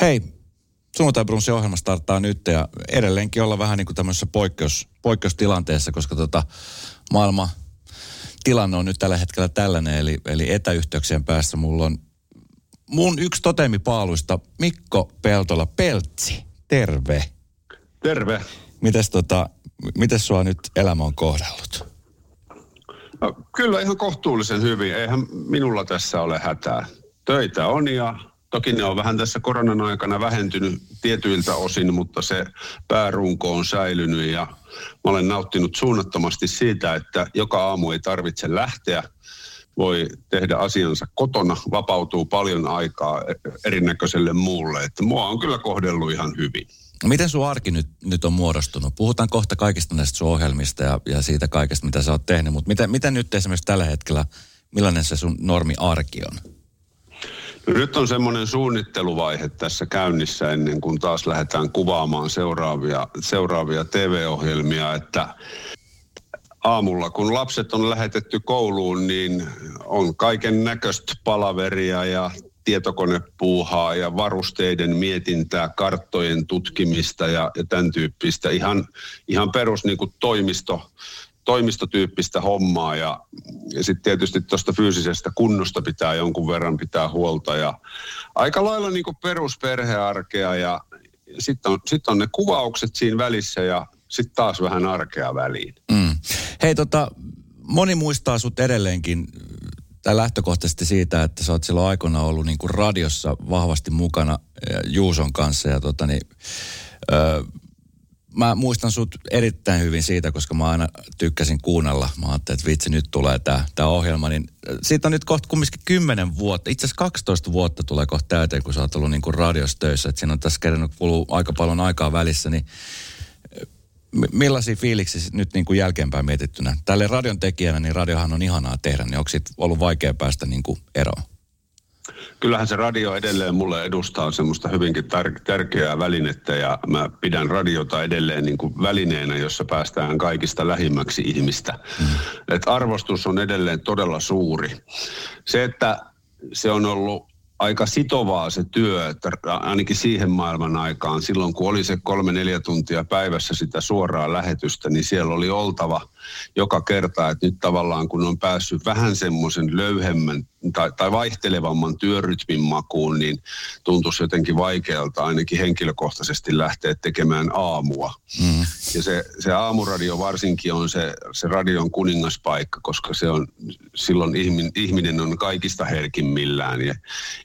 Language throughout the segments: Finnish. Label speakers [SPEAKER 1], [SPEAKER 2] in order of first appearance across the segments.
[SPEAKER 1] Hei, sunnuntai ohjelma starttaa nyt ja edelleenkin olla vähän niin kuin tämmöisessä poikkeus, poikkeustilanteessa, koska tota maailma tilanne on nyt tällä hetkellä tällainen, eli, eli etäyhteyksien päässä mulla on mun yksi totemipaaluista, Mikko Peltola Peltsi. Terve.
[SPEAKER 2] Terve.
[SPEAKER 1] Mites, tota, mites sua nyt elämä on kohdellut?
[SPEAKER 2] No, kyllä ihan kohtuullisen hyvin. Eihän minulla tässä ole hätää. Töitä on ja toki ne on vähän tässä koronan aikana vähentynyt tietyiltä osin, mutta se päärunko on säilynyt ja mä olen nauttinut suunnattomasti siitä, että joka aamu ei tarvitse lähteä voi tehdä asiansa kotona, vapautuu paljon aikaa erinäköiselle muulle. Että mua on kyllä kohdellut ihan hyvin.
[SPEAKER 1] Miten sun arki nyt, nyt on muodostunut? Puhutaan kohta kaikista näistä sun ohjelmista ja, ja siitä kaikesta, mitä sä oot tehnyt, mutta miten, miten nyt esimerkiksi tällä hetkellä, millainen se sun normi arki on?
[SPEAKER 2] Nyt on semmoinen suunnitteluvaihe tässä käynnissä ennen kuin taas lähdetään kuvaamaan seuraavia, seuraavia TV-ohjelmia, että aamulla, kun lapset on lähetetty kouluun, niin on kaiken näköistä palaveria ja tietokonepuuhaa ja varusteiden mietintää, karttojen tutkimista ja, ja tämän tyyppistä. Ihan, ihan perus niin kuin toimisto, toimistotyyppistä hommaa ja, ja sitten tietysti tuosta fyysisestä kunnosta pitää jonkun verran pitää huolta ja aika lailla niin perusperhearkea ja sitten on, sit on ne kuvaukset siinä välissä ja sitten taas vähän arkea väliin.
[SPEAKER 1] Mm. Hei tota, moni muistaa sut edelleenkin tai lähtökohtaisesti siitä, että sä oot silloin aikoina ollut niin radiossa vahvasti mukana Juuson kanssa ja tota niin, öö, mä muistan sut erittäin hyvin siitä, koska mä aina tykkäsin kuunnella. Mä ajattelin, että vitsi, nyt tulee tää, tää ohjelma. Niin siitä on nyt kohta kumminkin 10 vuotta, itse asiassa 12 vuotta tulee kohta täyteen, kun sä oot ollut niin kuin töissä. Että siinä on tässä kerännyt kuluu aika paljon aikaa välissä, niin millaisia fiiliksiä nyt niin kuin jälkeenpäin mietittynä? Tälle radion tekijänä, niin radiohan on ihanaa tehdä, niin onko ollut vaikea päästä niin kuin eroon?
[SPEAKER 2] Kyllähän se radio edelleen mulle edustaa semmoista hyvinkin tär- tärkeää välinettä ja mä pidän radiota edelleen niin kuin välineenä, jossa päästään kaikista lähimmäksi ihmistä. Mm. Et arvostus on edelleen todella suuri. Se, että se on ollut aika sitovaa se työ, että ainakin siihen maailman aikaan, silloin kun oli se kolme neljä tuntia päivässä sitä suoraa lähetystä, niin siellä oli oltava joka kerta, että nyt tavallaan kun on päässyt vähän semmoisen löyhemmän tai, tai vaihtelevamman työrytmin makuun, niin tuntuisi jotenkin vaikealta ainakin henkilökohtaisesti lähteä tekemään aamua. Mm. Ja se, se aamuradio varsinkin on se, se radion kuningaspaikka, koska se on, silloin ihminen, ihminen on kaikista herkimmillään. Ja,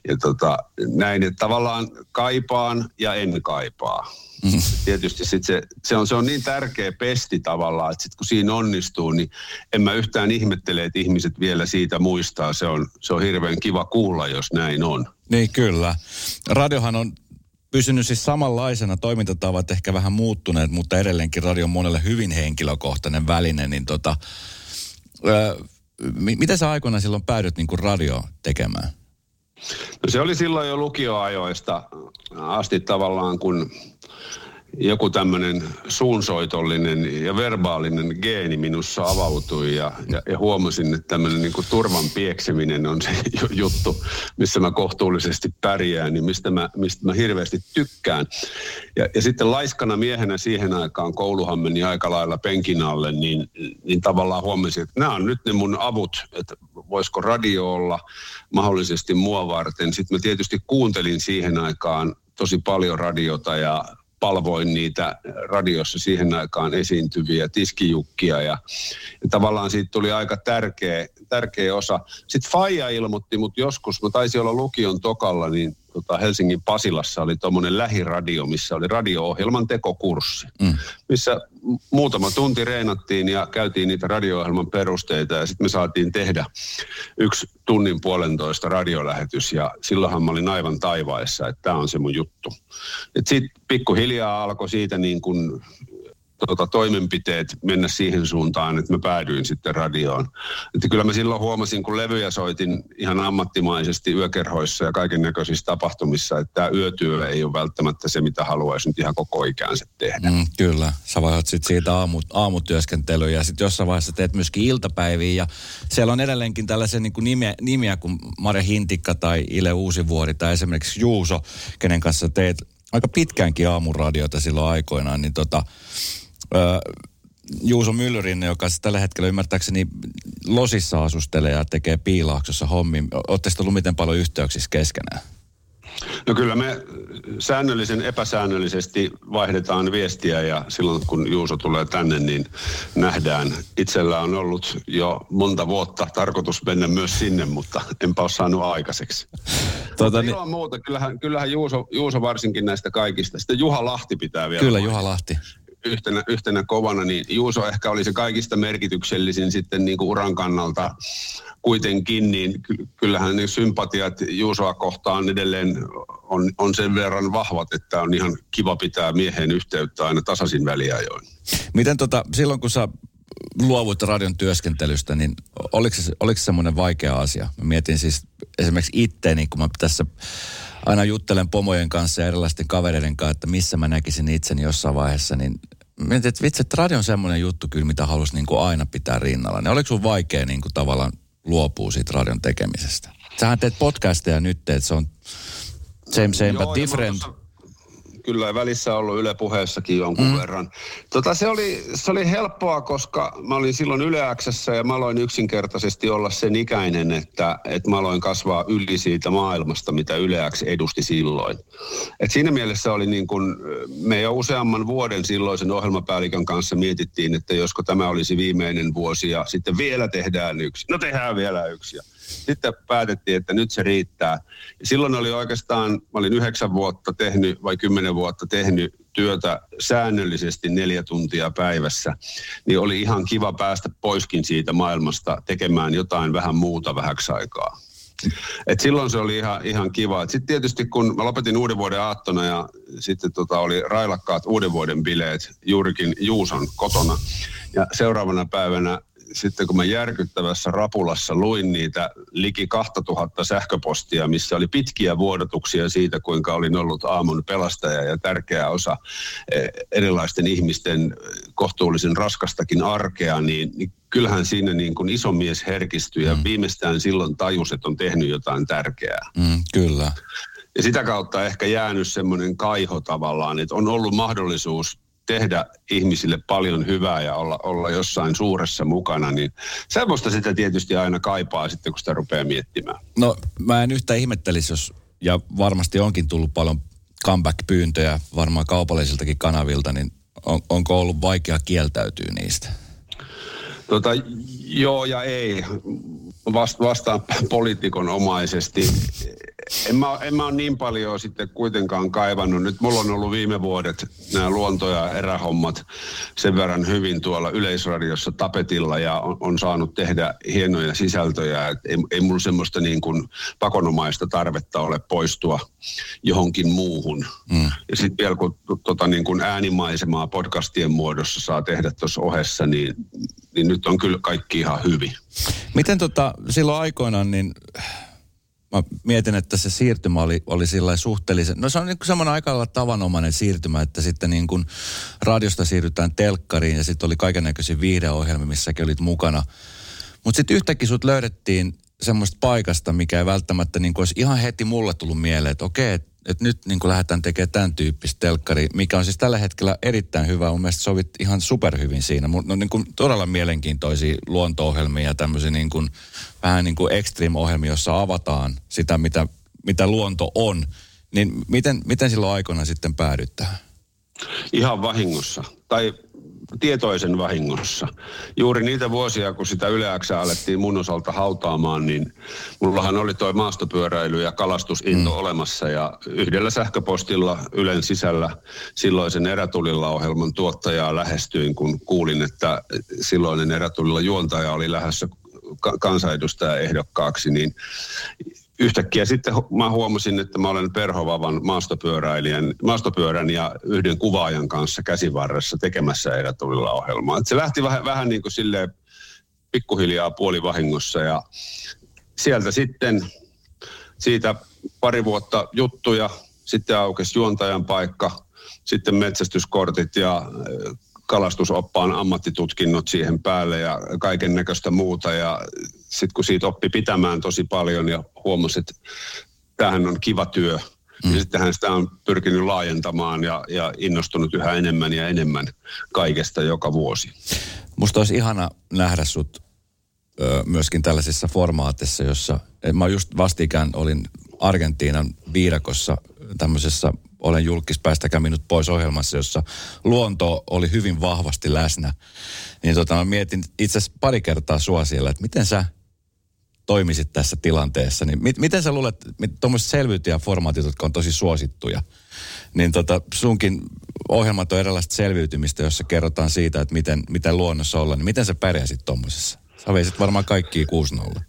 [SPEAKER 2] ja tota, näin, että tavallaan kaipaan ja en kaipaa. Mm. Tietysti sit se, se, on, se on niin tärkeä pesti tavallaan, että sit kun siinä onnistuu, niin en mä yhtään ihmettele, että ihmiset vielä siitä muistaa. Se on, se on hirveän kiva kuulla, jos näin on.
[SPEAKER 1] Niin kyllä. Radiohan on pysynyt siis samanlaisena, toimintatavat ehkä vähän muuttuneet, mutta edelleenkin radio on monelle hyvin henkilökohtainen väline, niin tota, ö, miten sä aikoina silloin päädyt niin radio tekemään?
[SPEAKER 2] No se oli silloin jo lukioajoista asti tavallaan, kun joku tämmöinen suunsoitollinen ja verbaalinen geeni minussa avautui ja, ja, ja huomasin, että tämmöinen niin kuin turvan piekseminen on se juttu, missä mä kohtuullisesti pärjään, niin mistä mä, mistä mä hirveästi tykkään. Ja, ja sitten laiskana miehenä siihen aikaan kouluhan meni aika lailla penkin alle, niin, niin tavallaan huomasin, että nämä on nyt ne mun avut, että voisiko radio olla mahdollisesti mua varten. Sitten mä tietysti kuuntelin siihen aikaan tosi paljon radiota ja palvoin niitä radiossa siihen aikaan esiintyviä tiskijukkia ja, ja tavallaan siitä tuli aika tärkeä, tärkeä osa. Sitten Faija ilmoitti, mutta joskus, mä taisin olla lukion tokalla, niin tota Helsingin Pasilassa oli tuommoinen lähiradio, missä oli radio-ohjelman tekokurssi, mm. missä muutama tunti reenattiin ja käytiin niitä radio-ohjelman perusteita ja sitten me saatiin tehdä yksi tunnin puolentoista radiolähetys ja silloinhan mä olin aivan taivaessa, että tämä on se mun juttu. Sitten pikkuhiljaa alkoi siitä niin kuin tota, toimenpiteet mennä siihen suuntaan, että mä päädyin sitten radioon. Että kyllä mä silloin huomasin, kun levyjä soitin ihan ammattimaisesti yökerhoissa ja kaiken näköisissä tapahtumissa, että tämä yötyö ei ole välttämättä se, mitä haluaisi nyt ihan koko ikäänsä tehdä. Mm,
[SPEAKER 1] kyllä. Sä vaihdat sitten siitä aamu, aamutyöskentelyä ja sitten jossain vaiheessa teet myöskin iltapäiviä ja siellä on edelleenkin tällaisia niin kuin nimiä, nimiä kuin Mare Hintikka tai Ile Uusivuori tai esimerkiksi Juuso, kenen kanssa teet aika pitkäänkin aamuradiota silloin aikoinaan, niin tota, Juuso Myllyrinne, joka tällä hetkellä ymmärtääkseni Losissa asustelee ja tekee piilaaksossa hommi. Oletteko ollut miten paljon yhteyksissä keskenään?
[SPEAKER 2] No kyllä me säännöllisen epäsäännöllisesti vaihdetaan viestiä ja silloin kun Juuso tulee tänne, niin nähdään. Itsellä on ollut jo monta vuotta tarkoitus mennä myös sinne, mutta enpä ole saanut aikaiseksi. Tuota, niin... ilman muuta, kyllähän, kyllähän Juuso, Juuso varsinkin näistä kaikista. Sitten Juha Lahti pitää vielä.
[SPEAKER 1] Kyllä, Juha Lahti
[SPEAKER 2] yhtenä, yhtenä kovana, niin Juuso ehkä oli se kaikista merkityksellisin sitten niin kuin uran kannalta kuitenkin, niin kyllähän ne sympatiat Juusoa kohtaan edelleen on, on sen verran vahvat, että on ihan kiva pitää miehen yhteyttä aina tasaisin väliajoin.
[SPEAKER 1] Miten tota, silloin kun sä luovut radion työskentelystä, niin oliko se, oliko se semmoinen vaikea asia? Mä mietin siis esimerkiksi itteeni, kun mä tässä aina juttelen pomojen kanssa ja erilaisten kavereiden kanssa, että missä mä näkisin itseni jossain vaiheessa, niin mietin, että vitsi, että radio on semmoinen juttu kyllä, mitä halusi niin kuin aina pitää rinnalla. Niin oliko sun vaikea niin kuin tavallaan luopua siitä radion tekemisestä? Sähän teet podcasteja nyt, että se on same same Joo, but different
[SPEAKER 2] kyllä välissä ollut Yle puheessakin jonkun mm. verran. Tota, se, oli, se oli helppoa, koska mä olin silloin Yle ja mä aloin yksinkertaisesti olla sen ikäinen, että, että mä aloin kasvaa yli siitä maailmasta, mitä Yle edusti silloin. Et siinä mielessä oli niin kuin, me jo useamman vuoden silloisen ohjelmapäällikön kanssa mietittiin, että josko tämä olisi viimeinen vuosi ja sitten vielä tehdään yksi. No tehdään vielä yksi. Ja sitten päätettiin, että nyt se riittää. Ja silloin oli oikeastaan, mä olin yhdeksän vuotta tehnyt vai kymmenen vuotta tehnyt työtä säännöllisesti neljä tuntia päivässä, niin oli ihan kiva päästä poiskin siitä maailmasta tekemään jotain vähän muuta vähäksi aikaa. Et silloin se oli ihan, ihan kiva. Sitten tietysti kun mä lopetin uuden vuoden aattona ja sitten tota oli railakkaat uuden vuoden bileet juurikin Juuson kotona. Ja seuraavana päivänä sitten kun mä järkyttävässä rapulassa luin niitä liki 2000 sähköpostia, missä oli pitkiä vuodotuksia siitä, kuinka olin ollut aamun pelastaja ja tärkeä osa eh, erilaisten ihmisten kohtuullisen raskastakin arkea, niin, niin kyllähän siinä niin kuin iso mies herkistyi ja mm. viimeistään silloin tajus, että on tehnyt jotain tärkeää.
[SPEAKER 1] Mm, kyllä.
[SPEAKER 2] Ja sitä kautta ehkä jäänyt semmoinen kaiho tavallaan, että on ollut mahdollisuus tehdä ihmisille paljon hyvää ja olla, olla jossain suuressa mukana, niin semmoista sitä tietysti aina kaipaa sitten, kun sitä rupeaa miettimään.
[SPEAKER 1] No mä en yhtä ihmettelisi, jos, ja varmasti onkin tullut paljon comeback-pyyntöjä varmaan kaupallisiltakin kanavilta, niin on, onko ollut vaikea kieltäytyä niistä?
[SPEAKER 2] Tota, joo ja ei. Vast, vastaan poliitikon omaisesti en mä, en mä ole niin paljon sitten kuitenkaan kaivannut. Nyt mulla on ollut viime vuodet nämä luonto- ja erähommat sen verran hyvin tuolla Yleisradiossa tapetilla ja on, on saanut tehdä hienoja sisältöjä. Et ei, ei mulla semmoista niin kuin pakonomaista tarvetta ole poistua johonkin muuhun. Mm. Ja sitten vielä kun tota niin kuin äänimaisemaa podcastien muodossa saa tehdä tuossa ohessa, niin, niin nyt on kyllä kaikki ihan hyvin.
[SPEAKER 1] Miten tota, silloin aikoinaan, niin mä mietin, että se siirtymä oli, oli sillä suhteellisen, no se on niin aika lailla tavanomainen siirtymä, että sitten niin kuin radiosta siirrytään telkkariin ja sitten oli kaiken näköisiä viihdeohjelmia, missäkin olit mukana. Mutta sitten yhtäkkiä sut löydettiin semmoista paikasta, mikä ei välttämättä niin kuin olisi ihan heti mulle tullut mieleen, että okei, että että nyt niin kuin lähdetään tekemään tämän tyyppistä telkkari, mikä on siis tällä hetkellä erittäin hyvä. Mun mielestä sovit ihan superhyvin siinä. No niin kuin todella mielenkiintoisia luonto-ohjelmia ja tämmöisiä niin kuin, vähän niin kuin extreme-ohjelmia, jossa avataan sitä, mitä, mitä luonto on. Niin miten, miten silloin aikoina sitten päädyttää?
[SPEAKER 2] Ihan vahingossa. Tai tietoisen vahingossa. Juuri niitä vuosia, kun sitä yleäksä alettiin mun osalta hautaamaan, niin mullahan oli toi maastopyöräily ja kalastusinto mm. olemassa ja yhdellä sähköpostilla Ylen sisällä silloisen erätulilla ohjelman tuottajaa lähestyin, kun kuulin, että silloinen erätulilla juontaja oli lähdössä kansanedustaja ehdokkaaksi, niin yhtäkkiä sitten mä huomasin, että mä olen perhovavan maastopyöräilijän, maastopyörän ja yhden kuvaajan kanssa käsivarressa tekemässä erätulilla ohjelmaa. Et se lähti vähän, vähän niin kuin silleen pikkuhiljaa puolivahingossa ja sieltä sitten siitä pari vuotta juttuja, sitten aukesi juontajan paikka, sitten metsästyskortit ja kalastusoppaan ammattitutkinnot siihen päälle ja kaiken näköistä muuta. Ja sitten kun siitä oppi pitämään tosi paljon ja huomasi, että tämähän on kiva työ, mm. niin sittenhän sitä on pyrkinyt laajentamaan ja, ja innostunut yhä enemmän ja enemmän kaikesta joka vuosi.
[SPEAKER 1] Musta olisi ihana nähdä sut ö, myöskin tällaisissa formaatissa, jossa mä just vastikään olin Argentiinan viidakossa tämmöisessä olen julkis päästäkää minut pois ohjelmassa, jossa luonto oli hyvin vahvasti läsnä. Niin tota, mä mietin itse asiassa pari kertaa sua siellä, että miten sä toimisit tässä tilanteessa. Niin mit, miten sä luulet, tuommoiset selviytyjäformaatit, jotka on tosi suosittuja, niin tota, sunkin ohjelmat on erilaista selviytymistä, jossa kerrotaan siitä, että miten, miten luonnossa ollaan. Niin miten sä pärjäsit tuommoisessa? Sä veisit varmaan kaikki 6-0.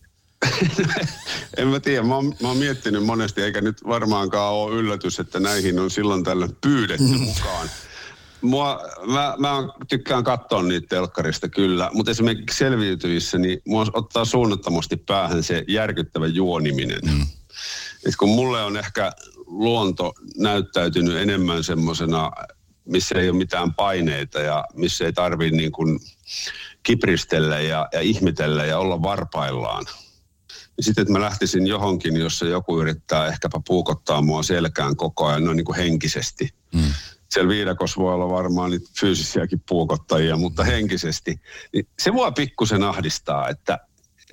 [SPEAKER 2] en mä tiedä, mä oon, mä oon miettinyt monesti, eikä nyt varmaankaan ole yllätys, että näihin on silloin tällöin pyydetty mukaan. Mua, mä, mä tykkään katsoa niitä telkkarista kyllä, mutta esimerkiksi selviytyvissä, niin mua ottaa suunnattomasti päähän se järkyttävä juoniminen. Mm. Et kun mulle on ehkä luonto näyttäytynyt enemmän semmoisena, missä ei ole mitään paineita ja missä ei tarvitse niin kuin kipristellä ja, ja ihmetellä ja olla varpaillaan – sitten, että mä lähtisin johonkin, jossa joku yrittää ehkäpä puukottaa mua selkään koko ajan, noin niin kuin henkisesti. Mm. Siellä viidakossa voi olla varmaan niitä fyysisiäkin puukottajia, mutta henkisesti. Niin se mua pikkusen ahdistaa, että,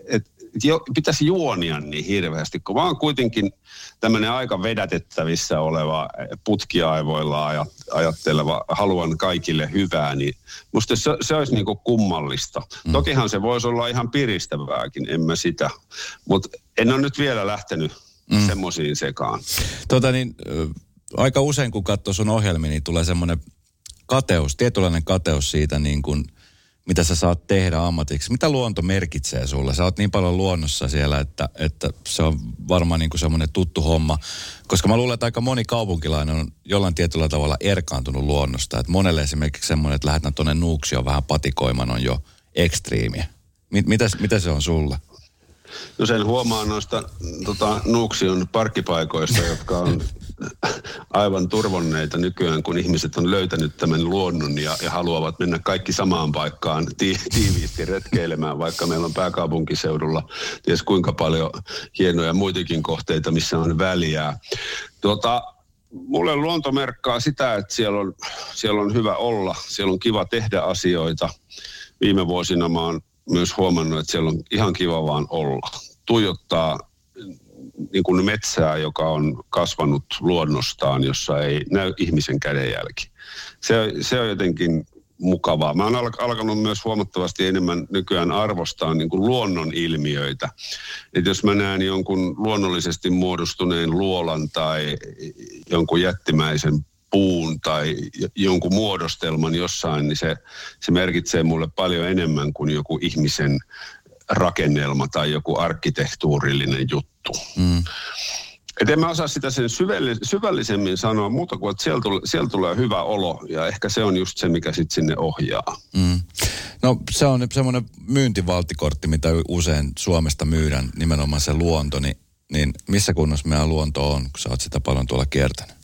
[SPEAKER 2] että jo, pitäisi juonia niin hirveästi, kun vaan kuitenkin tämmöinen aika vedätettävissä oleva putkiaivoilla ajatteleva, haluan kaikille hyvää, niin musta se, se olisi niin kummallista. Mm. Tokihan se voisi olla ihan piristävääkin, en mä sitä, mutta en ole nyt vielä lähtenyt mm. semmoisiin sekaan.
[SPEAKER 1] Tota niin, aika usein kun katsoo sun ohjelmia, niin tulee semmoinen kateus, tietynlainen kateus siitä niin kuin – mitä sä saat tehdä ammatiksi. Mitä luonto merkitsee sulle? Sä oot niin paljon luonnossa siellä, että, että se on varmaan niin kuin semmoinen tuttu homma. Koska mä luulen, että aika moni kaupunkilainen on jollain tietyllä tavalla erkaantunut luonnosta. Että monelle esimerkiksi semmoinen, että lähdetään tuonne Nuuksioon vähän patikoimaan on jo ekstriimiä. Mitä, mitä se on sulle?
[SPEAKER 2] No sen huomaa noista tota, Nuuksion parkkipaikoista, jotka on aivan turvonneita nykyään, kun ihmiset on löytänyt tämän luonnon ja, ja haluavat mennä kaikki samaan paikkaan ti, tiiviisti retkeilemään, vaikka meillä on pääkaupunkiseudulla ties kuinka paljon hienoja muitakin kohteita, missä on väliä. Tuota, mulle luonto merkkaa sitä, että siellä on, siellä on hyvä olla, siellä on kiva tehdä asioita. Viime vuosina mä oon myös huomannut, että siellä on ihan kiva vaan olla. Tuijottaa niin kuin metsää, joka on kasvanut luonnostaan, jossa ei näy ihmisen kädenjälki. Se, se on jotenkin mukavaa. Mä oon alkanut myös huomattavasti enemmän nykyään arvostaa niin kuin luonnon ilmiöitä. Et jos mä näen jonkun luonnollisesti muodostuneen luolan tai jonkun jättimäisen puun tai jonkun muodostelman jossain, niin se, se merkitsee mulle paljon enemmän kuin joku ihmisen rakennelma tai joku arkkitehtuurillinen juttu. Mm. Et en mä osaa sitä sen syvällisemmin sanoa muuta kuin, että siellä tulee, siellä tulee hyvä olo ja ehkä se on just se, mikä sitten sinne ohjaa. Mm.
[SPEAKER 1] No se on semmoinen myyntivaltikortti, mitä usein Suomesta myydään, nimenomaan se luonto, niin, niin missä kunnossa meidän luonto on, kun sä oot sitä paljon tuolla kiertänyt?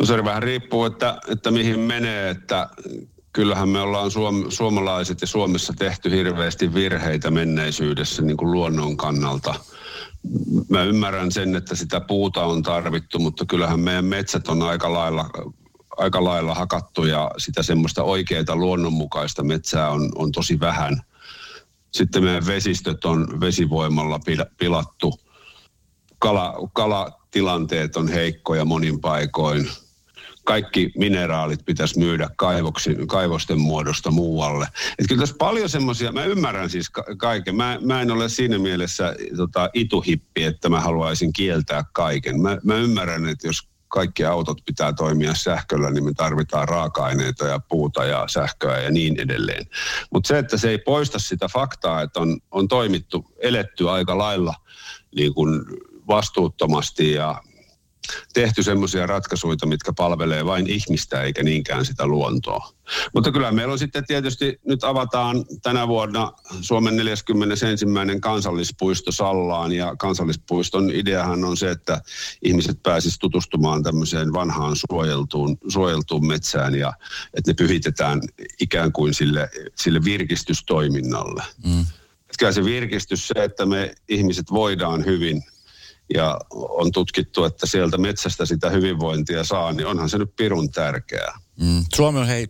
[SPEAKER 2] No se vähän riippuu, että, että mihin menee, että kyllähän me ollaan suom- suomalaiset ja Suomessa tehty hirveästi virheitä menneisyydessä niin kuin luonnon kannalta. Mä ymmärrän sen, että sitä puuta on tarvittu, mutta kyllähän meidän metsät on aika lailla, aika lailla hakattu ja sitä semmoista oikeaa luonnonmukaista metsää on, on tosi vähän. Sitten meidän vesistöt on vesivoimalla pilattu. Kala, kalatilanteet on heikkoja monin paikoin kaikki mineraalit pitäisi myydä kaivoksi, kaivosten muodosta muualle. Et kyllä tässä paljon semmoisia, mä ymmärrän siis ka- kaiken. Mä, mä en ole siinä mielessä tota, ituhippi, että mä haluaisin kieltää kaiken. Mä, mä ymmärrän, että jos kaikki autot pitää toimia sähköllä, niin me tarvitaan raaka-aineita ja puuta ja sähköä ja niin edelleen. Mutta se, että se ei poista sitä faktaa, että on, on toimittu, eletty aika lailla niin kuin vastuuttomasti ja tehty semmoisia ratkaisuja, mitkä palvelee vain ihmistä eikä niinkään sitä luontoa. Mutta kyllä meillä on sitten tietysti, nyt avataan tänä vuonna Suomen 41. kansallispuisto Sallaan ja kansallispuiston ideahan on se, että ihmiset pääsisivät tutustumaan tämmöiseen vanhaan suojeltuun, suojeltuun metsään ja että ne pyhitetään ikään kuin sille, sille virkistystoiminnalle. Mm. Kyllä se virkistys, se, että me ihmiset voidaan hyvin – ja on tutkittu, että sieltä metsästä sitä hyvinvointia saa, niin onhan se nyt pirun tärkeää.
[SPEAKER 1] Mm. Suomi on hei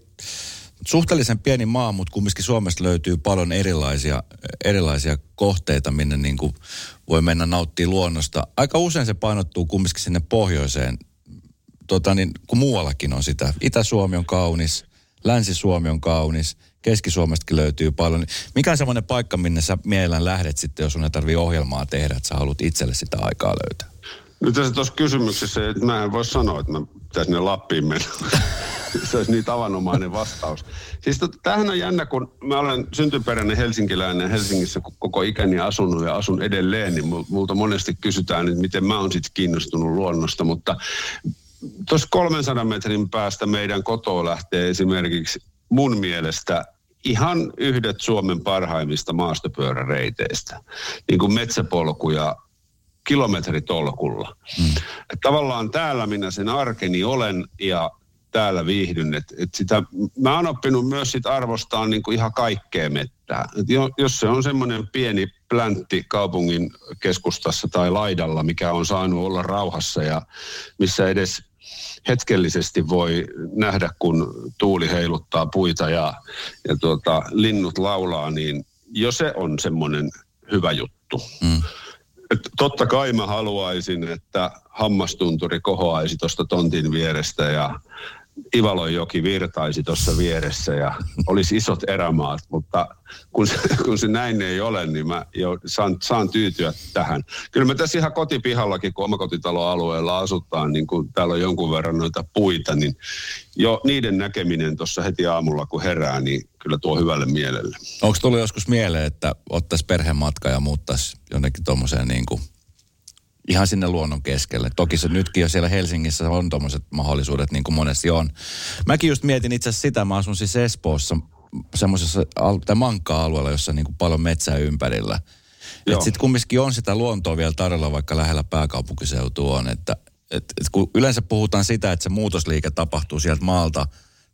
[SPEAKER 1] suhteellisen pieni maa, mutta kumminkin Suomesta löytyy paljon erilaisia, erilaisia kohteita, minne niin kuin voi mennä nauttia luonnosta. Aika usein se painottuu kumminkin sinne pohjoiseen, tota niin, kun muuallakin on sitä. Itä-Suomi on kaunis, Länsi-Suomi on kaunis, Keski-Suomestakin löytyy paljon. Mikä on semmoinen paikka, minne sä mielellään lähdet sitten, jos sun ei tarvii ohjelmaa tehdä, että sä haluat itselle sitä aikaa löytää?
[SPEAKER 2] Nyt tässä tuossa kysymyksessä, että mä en voi sanoa, että mä pitäisi sinne Lappiin mennä. se olisi niin tavanomainen vastaus. Siis tot, tämähän on jännä, kun mä olen syntyperäinen helsinkiläinen Helsingissä koko ikäni asunut ja asun edelleen, niin multa monesti kysytään, että miten mä oon sitten kiinnostunut luonnosta, mutta tuossa 300 metrin päästä meidän kotoa lähtee esimerkiksi mun mielestä ihan yhdet Suomen parhaimmista maastopyöräreiteistä, niin kuin metsäpolkuja kilometritolkulla. Mm. tavallaan täällä minä sen arkeni olen ja täällä viihdyn. Et, et sitä, mä oon oppinut myös sit arvostaa niin kuin ihan kaikkea mettää. Et jo, jos se on semmoinen pieni pläntti kaupungin keskustassa tai laidalla, mikä on saanut olla rauhassa ja missä edes hetkellisesti voi nähdä, kun tuuli heiluttaa puita ja, ja tuota, linnut laulaa, niin jo se on semmoinen hyvä juttu. Mm. Et totta kai mä haluaisin, että hammastunturi kohoaisi tuosta tontin vierestä ja Ivalonjoki virtaisi tuossa vieressä ja olisi isot erämaat, mutta kun se, kun se näin ei ole, niin mä jo saan, saan tyytyä tähän. Kyllä me tässä ihan kotipihallakin, kun omakotitaloalueella asutaan, niin kun täällä on jonkun verran noita puita, niin jo niiden näkeminen tuossa heti aamulla, kun herää, niin kyllä tuo hyvälle mielelle.
[SPEAKER 1] Onko tullut joskus mieleen, että ottaisi perhematka ja muuttaisi jonnekin tuommoiseen niin kuin ihan sinne luonnon keskelle. Toki se nytkin jo siellä Helsingissä on tuommoiset mahdollisuudet, niin kuin monesti on. Mäkin just mietin itse asiassa sitä, mä asun siis Espoossa semmoisessa tai mankka-alueella, jossa niin kuin paljon metsää ympärillä. Että sitten kumminkin on sitä luontoa vielä tarjolla, vaikka lähellä pääkaupunkiseutua on. Että et, et kun yleensä puhutaan sitä, että se muutosliike tapahtuu sieltä maalta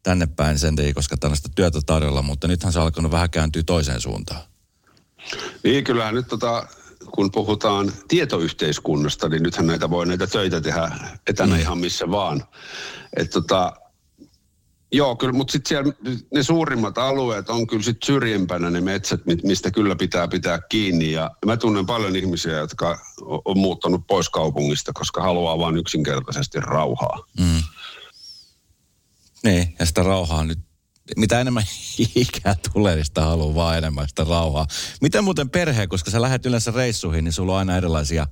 [SPEAKER 1] tänne päin sen tei, koska tällaista työtä tarjolla, mutta nythän se on alkanut vähän kääntyä toiseen suuntaan.
[SPEAKER 2] Niin, kyllähän nyt tota, kun puhutaan tietoyhteiskunnasta, niin nythän näitä voi näitä töitä tehdä etänä mm. ihan missä vaan. Et tota, joo, kyllä, mutta sitten siellä ne suurimmat alueet on kyllä sitten syrjempänä ne metsät, mistä kyllä pitää pitää kiinni. Ja mä tunnen paljon ihmisiä, jotka on muuttanut pois kaupungista, koska haluaa vain yksinkertaisesti rauhaa. Mm.
[SPEAKER 1] Niin, ja sitä rauhaa nyt mitä enemmän ikää tulee, niin sitä haluaa vaan enemmän sitä rauhaa. Miten muuten perhe, koska sä lähdet yleensä reissuihin, niin sulla on aina erilaisia,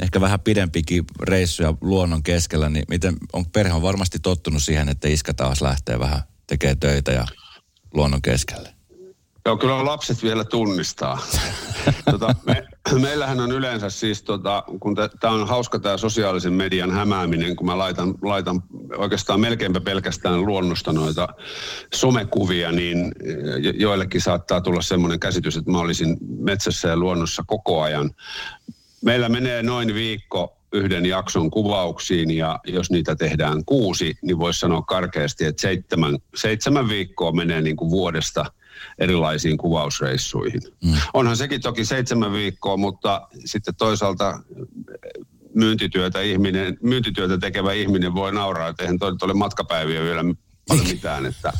[SPEAKER 1] ehkä vähän pidempikin reissuja luonnon keskellä, niin miten, on perhe on varmasti tottunut siihen, että iskä taas lähtee vähän tekee töitä ja luonnon keskelle?
[SPEAKER 2] Joo, kyllä lapset vielä tunnistaa. tota, me, meillähän on yleensä siis, tota, kun tämä on hauska tämä sosiaalisen median hämääminen, kun mä laitan, laitan oikeastaan melkeinpä pelkästään luonnosta noita somekuvia, niin jo, joillekin saattaa tulla semmoinen käsitys, että mä olisin metsässä ja luonnossa koko ajan. Meillä menee noin viikko yhden jakson kuvauksiin ja jos niitä tehdään kuusi, niin voisi sanoa karkeasti, että seitsemän, seitsemän viikkoa menee niin kuin vuodesta – erilaisiin kuvausreissuihin. Mm. Onhan sekin toki seitsemän viikkoa, mutta sitten toisaalta myyntityötä, ihminen, myyntityötä tekevä ihminen voi nauraa, että eihän toi ole matkapäiviä vielä paljon mitään. Että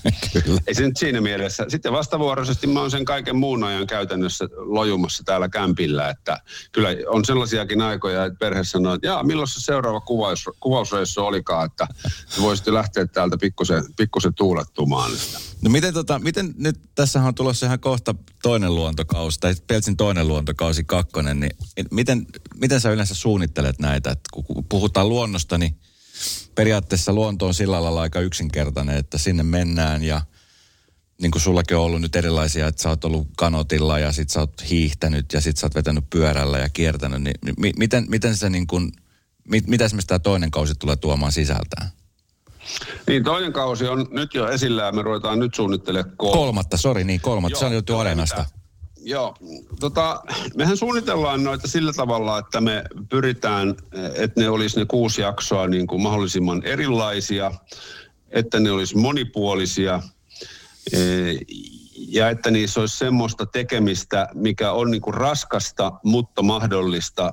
[SPEAKER 2] ei se nyt siinä mielessä. Sitten vastavuoroisesti mä oon sen kaiken muun ajan käytännössä lojumassa täällä kämpillä. Että kyllä on sellaisiakin aikoja, että perhe sanoo, että jaa, milloin se seuraava kuvaus, kuvausreissu olikaan, että voisitte lähteä täältä pikkusen, pikkusen tuulettumaan.
[SPEAKER 1] No miten, tota, miten nyt, tässä on tulossa ihan kohta toinen luontokausi, tai Peltsin toinen luontokausi, kakkonen, niin miten, miten sä yleensä suunnittelet näitä? Että kun puhutaan luonnosta, niin periaatteessa luonto on sillä lailla aika yksinkertainen, että sinne mennään ja niin kuin sullakin on ollut nyt erilaisia, että sä oot ollut kanotilla ja sit sä oot hiihtänyt ja sit sä oot vetänyt pyörällä ja kiertänyt, niin mi- miten, miten se niin kuin, mit, mitä esimerkiksi tämä toinen kausi tulee tuomaan sisältään?
[SPEAKER 2] Niin, toinen kausi on nyt jo esillä ja me ruvetaan nyt suunnittelemaan
[SPEAKER 1] kol- kolmatta. sori niin kolmatta, se on jo areenasta.
[SPEAKER 2] Joo, tota, mehän suunnitellaan noita sillä tavalla, että me pyritään, että ne olisi ne kuusi jaksoa niin kuin mahdollisimman erilaisia, että ne olisi monipuolisia e, ja että niissä olisi semmoista tekemistä, mikä on niin kuin raskasta, mutta mahdollista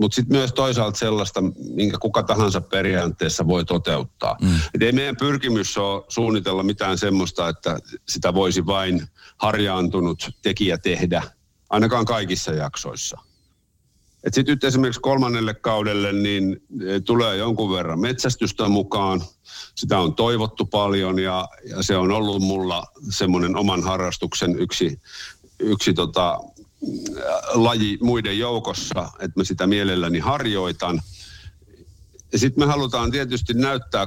[SPEAKER 2] mutta sitten myös toisaalta sellaista, minkä kuka tahansa periaatteessa voi toteuttaa. Mm. Et ei meidän pyrkimys ole suunnitella mitään semmoista, että sitä voisi vain harjaantunut tekijä tehdä, ainakaan kaikissa jaksoissa. Sitten nyt esimerkiksi kolmannelle kaudelle niin e, tulee jonkun verran metsästystä mukaan. Sitä on toivottu paljon ja, ja se on ollut mulla semmoinen oman harrastuksen yksi, yksi tota, laji muiden joukossa, että mä sitä mielelläni harjoitan. Sitten me halutaan tietysti näyttää,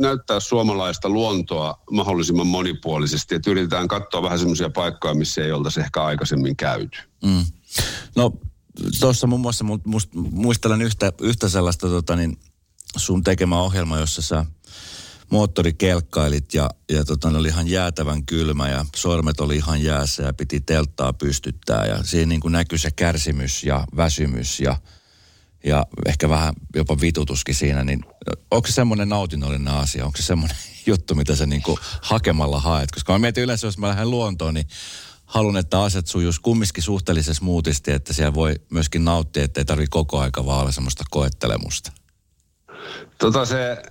[SPEAKER 2] näyttää suomalaista luontoa mahdollisimman monipuolisesti, että yritetään katsoa vähän semmoisia paikkoja, missä ei oltaisi ehkä aikaisemmin käyty. Mm.
[SPEAKER 1] No tuossa muun muassa muistelen yhtä, yhtä sellaista tota, niin sun tekemä ohjelma, jossa sä moottorikelkkailit ja, ja tota, ne oli ihan jäätävän kylmä ja sormet oli ihan jäässä ja piti telttaa pystyttää ja siinä niin kuin se kärsimys ja väsymys ja, ja ehkä vähän jopa vitutuskin siinä, niin onko se semmoinen nautinnollinen asia, onko se semmoinen juttu, mitä sä niin kuin hakemalla haet? Koska mä mietin yleensä, jos mä lähden luontoon, niin haluan, että asiat sujuisi kumminkin suhteellisen smoothisti, että siellä voi myöskin nauttia, että ei tarvitse koko aika vaan olla semmoista koettelemusta.
[SPEAKER 2] Tota se,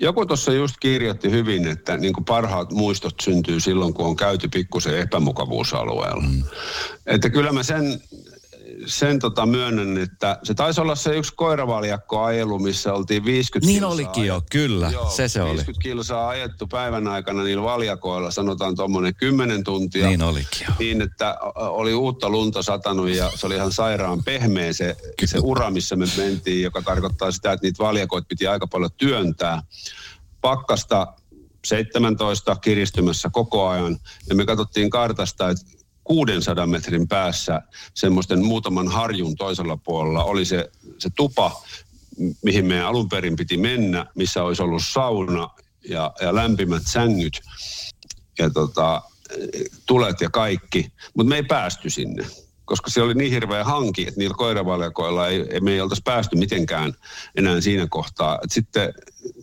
[SPEAKER 2] joku tuossa just kirjoitti hyvin, että niin kuin parhaat muistot syntyy silloin, kun on käyty pikkusen epämukavuusalueella. Mm. Että kyllä mä sen sen tota myönnän, että se taisi olla se yksi koiravaljakko ajelu, missä oltiin 50
[SPEAKER 1] Niin olikin jo, kyllä, joo, se se
[SPEAKER 2] 50
[SPEAKER 1] oli.
[SPEAKER 2] kilsaa ajettu päivän aikana niillä valjakoilla, sanotaan tuommoinen 10 tuntia.
[SPEAKER 1] Niin olikin jo.
[SPEAKER 2] Niin, että oli uutta lunta satanut ja se oli ihan sairaan pehmeä se, se ura, missä me mentiin, joka tarkoittaa sitä, että niitä valjakoit piti aika paljon työntää. Pakkasta 17 kiristymässä koko ajan. Ja me katsottiin kartasta, että 600 metrin päässä semmoisten muutaman harjun toisella puolella oli se, se tupa, mihin meidän alun perin piti mennä, missä olisi ollut sauna ja, ja lämpimät sängyt ja tota, tulet ja kaikki. Mutta me ei päästy sinne, koska se oli niin hirveä hanki, että niillä koiravaljakoilla ei, ei, me ei oltaisi päästy mitenkään enää siinä kohtaa. Et sitten,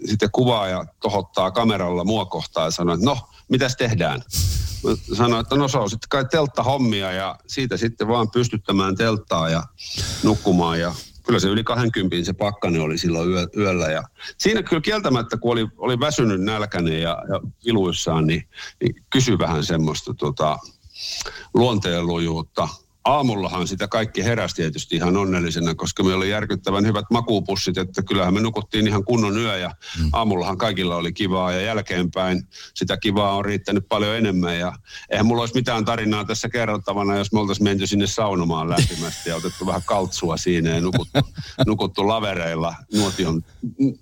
[SPEAKER 2] sitten kuvaaja tohottaa kameralla mua kohtaa ja sanoo, että no, mitäs tehdään? sanoin, että no se on sitten kai telttahommia ja siitä sitten vaan pystyttämään telttaa ja nukkumaan ja kyllä se yli 20 se pakkane oli silloin yö, yöllä. Ja siinä kyllä kieltämättä, kun oli, oli väsynyt nälkäinen ja, ja iluissaan, niin, niin kysy vähän semmoista tota, luonteenlujuutta aamullahan sitä kaikki heräsi tietysti ihan onnellisena, koska meillä oli järkyttävän hyvät makuupussit, että kyllähän me nukuttiin ihan kunnon yö ja mm. aamullahan kaikilla oli kivaa ja jälkeenpäin sitä kivaa on riittänyt paljon enemmän ja eihän mulla olisi mitään tarinaa tässä kerrottavana, jos me oltaisiin menty sinne saunomaan lämpimästi ja otettu vähän kaltsua siinä ja nukuttu, nukuttu lavereilla nuotion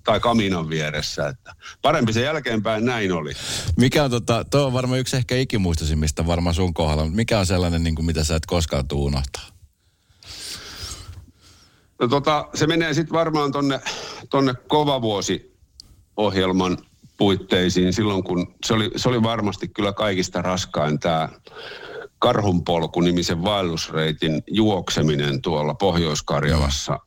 [SPEAKER 2] tai kaminan vieressä, että parempi se jälkeenpäin näin oli.
[SPEAKER 1] Mikä on tota, tuo on varmaan yksi ehkä ikimuistosimmista varmaan sun kohdalla, mutta mikä on sellainen, niin kuin mitä sä et koskaan joutuu unohtaa?
[SPEAKER 2] No tota, se menee sitten varmaan tonne, tonne Kovavuosi-ohjelman puitteisiin silloin, kun se oli, se oli varmasti kyllä kaikista raskain tämä Karhunpolku-nimisen vaellusreitin juokseminen tuolla Pohjois-Karjalassa.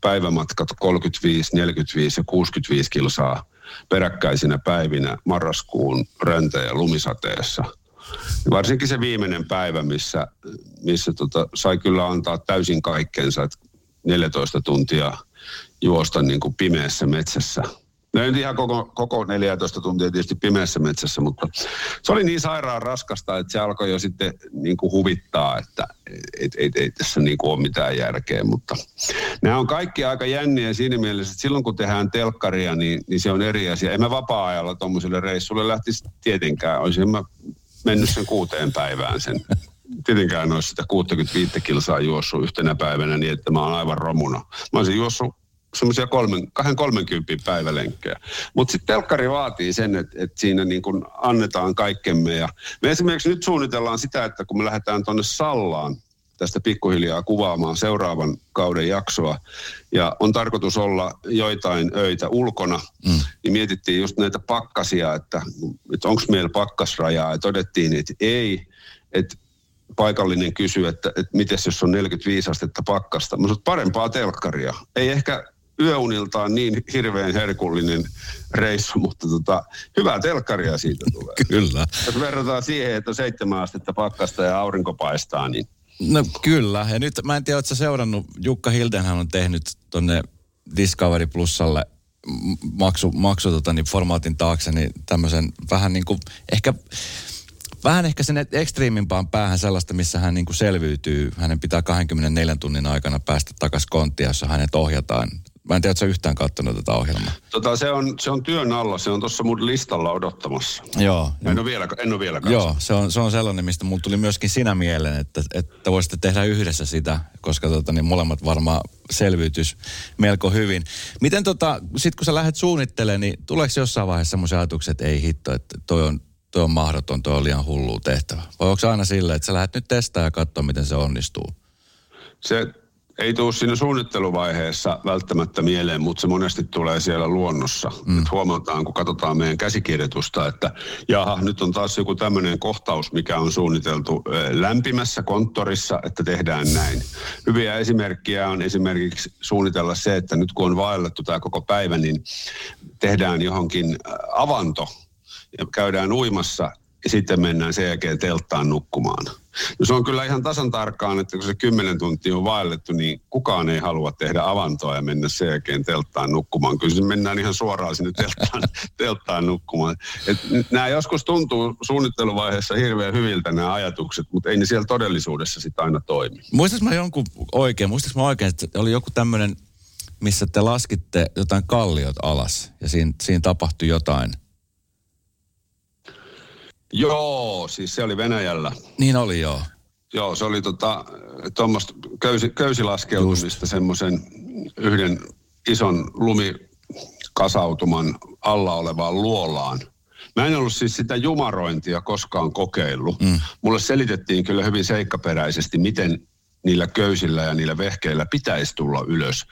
[SPEAKER 2] Päivämatkat 35, 45 ja 65 kilsaa peräkkäisinä päivinä marraskuun räntä- ja lumisateessa – Varsinkin se viimeinen päivä, missä, missä tota, sai kyllä antaa täysin kaikkensa, että 14 tuntia juosta niin kuin pimeässä metsässä. No ei ihan koko, koko 14 tuntia tietysti pimeässä metsässä, mutta se oli niin sairaan raskasta, että se alkoi jo sitten niin kuin huvittaa, että et, et, ei tässä niin kuin ole mitään järkeä. Mutta nämä on kaikki aika jänniä siinä mielessä, että silloin kun tehdään telkkaria, niin, niin se on eri asia. En mä vapaa-ajalla tuommoiselle reissulle lähtisi tietenkään. Olisin mä mennyt sen kuuteen päivään sen. Tietenkään en olisi sitä 65 kilsaa juossut yhtenä päivänä niin, että mä oon aivan romuna. Mä olisin juossut semmoisia kolmen, kahden kolmenkympin päivälenkkejä. Mutta sitten telkkari vaatii sen, että, että siinä niin kuin annetaan kaikkemme. Ja me esimerkiksi nyt suunnitellaan sitä, että kun me lähdetään tuonne Sallaan, tästä pikkuhiljaa kuvaamaan seuraavan kauden jaksoa. Ja on tarkoitus olla joitain öitä ulkona. Mm. Niin mietittiin just näitä pakkasia, että, että onko meillä pakkasrajaa. Ja todettiin, että ei. Että paikallinen kysyy, että, että miten jos on 45 astetta pakkasta. Mä sanoin, parempaa telkkaria. Ei ehkä yöuniltaan niin hirveän herkullinen reissu, mutta tota, hyvää telkkaria siitä tulee.
[SPEAKER 1] Kyllä.
[SPEAKER 2] Jos verrataan siihen, että seitsemän astetta pakkasta ja aurinko paistaa, niin...
[SPEAKER 1] No kyllä, ja nyt mä en tiedä, oletko seurannut, Jukka Hildenhän on tehnyt tonne Discovery Plusalle maksu, maksu tota, niin formaatin taakse, niin tämmöisen vähän niin kuin, ehkä vähän ehkä sen ekstriimimpaan päähän sellaista, missä hän niin kuin selviytyy. Hänen pitää 24 tunnin aikana päästä takaisin konttiin, jossa hänet ohjataan. Mä en tiedä, että yhtään katsonut tätä ohjelmaa.
[SPEAKER 2] Tota, se, on, se on työn alla, se on tuossa mun listalla odottamassa.
[SPEAKER 1] Joo.
[SPEAKER 2] en ole vielä, en ole vielä
[SPEAKER 1] Joo, se on, se on sellainen, mistä mulla tuli myöskin sinä mieleen, että, että voisitte tehdä yhdessä sitä, koska tota, niin molemmat varmaan selviytys melko hyvin. Miten tota, sit kun sä lähdet suunnittelemaan, niin tuleeko jossain vaiheessa semmoisia ajatuksia, että ei hitto, että toi on toi on mahdoton, toi on liian hullu tehtävä? Vai onko aina silleen, että sä lähdet nyt testaa ja katsoa, miten se onnistuu?
[SPEAKER 2] Se ei tule siinä suunnitteluvaiheessa välttämättä mieleen, mutta se monesti tulee siellä luonnossa. Mm. Et huomataan, kun katsotaan meidän käsikirjoitusta, että jaha, nyt on taas joku tämmöinen kohtaus, mikä on suunniteltu lämpimässä konttorissa, että tehdään näin. Hyviä esimerkkejä on esimerkiksi suunnitella se, että nyt kun on vaellettu tämä koko päivä, niin tehdään johonkin avanto ja käydään uimassa ja sitten mennään sen jälkeen telttaan nukkumaan. No se on kyllä ihan tasan tarkkaan, että kun se kymmenen tuntia on vaellettu, niin kukaan ei halua tehdä avantoa ja mennä sen jälkeen telttaan nukkumaan. Kyllä se mennään ihan suoraan sinne telttaan, telttaan nukkumaan. Et nämä joskus tuntuu suunnitteluvaiheessa hirveän hyviltä nämä ajatukset, mutta ei ne siellä todellisuudessa sitten aina toimi.
[SPEAKER 1] Muistatko mä jonkun oikein, muistatko mä oikein, että oli joku tämmöinen, missä te laskitte jotain kalliot alas ja siinä, siinä tapahtui jotain –
[SPEAKER 2] Joo, siis se oli Venäjällä.
[SPEAKER 1] Niin oli, joo.
[SPEAKER 2] Joo, se oli tota, tuommoista köysi, köysilaskeutumista semmoisen yhden ison lumikasautuman alla olevaan luolaan. Mä en ollut siis sitä jumarointia koskaan kokeillut. Mm. Mulle selitettiin kyllä hyvin seikkaperäisesti, miten niillä köysillä ja niillä vehkeillä pitäisi tulla ylös.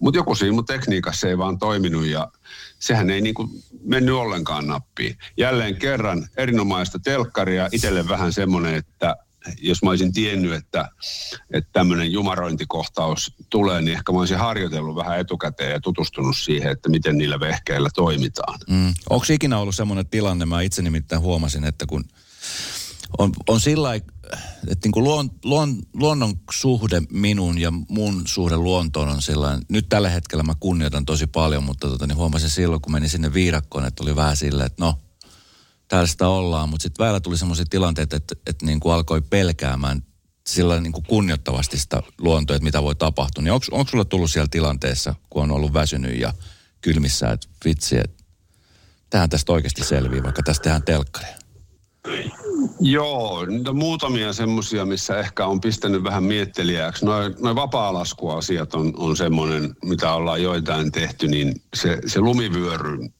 [SPEAKER 2] Mutta joku siinä mun tekniikassa ei vaan toiminut ja sehän ei niinku mennyt ollenkaan nappiin. Jälleen kerran erinomaista telkkaria, itselle vähän semmoinen, että jos mä olisin tiennyt, että, että tämmöinen jumarointikohtaus tulee, niin ehkä mä olisin harjoitellut vähän etukäteen ja tutustunut siihen, että miten niillä vehkeillä toimitaan.
[SPEAKER 1] Mm. Onko ikinä ollut semmoinen tilanne, mä itse nimittäin huomasin, että kun on, on sillä että niin kuin luon, luon, luonnon suhde minun ja mun suhde luontoon on sellainen, nyt tällä hetkellä mä kunnioitan tosi paljon, mutta tota, niin huomasin silloin, kun menin sinne viirakkoon, että oli vähän silleen, että no, täällä sitä ollaan, mutta sitten välillä tuli sellaisia tilanteita, että, että, niin kuin alkoi pelkäämään sillä niin kuin kunnioittavasti sitä luontoa, että mitä voi tapahtua. Niin onko sulla tullut siellä tilanteessa, kun on ollut väsynyt ja kylmissä, että vitsi, että tähän tästä oikeasti selviää, vaikka tästä tehdään telkkaria?
[SPEAKER 2] Joo, niitä muutamia semmoisia, missä ehkä on pistänyt vähän miettelijäksi. Noin noi vapaa-laskuasiat on, on semmoinen, mitä ollaan joitain tehty, niin se, se lumivyöryn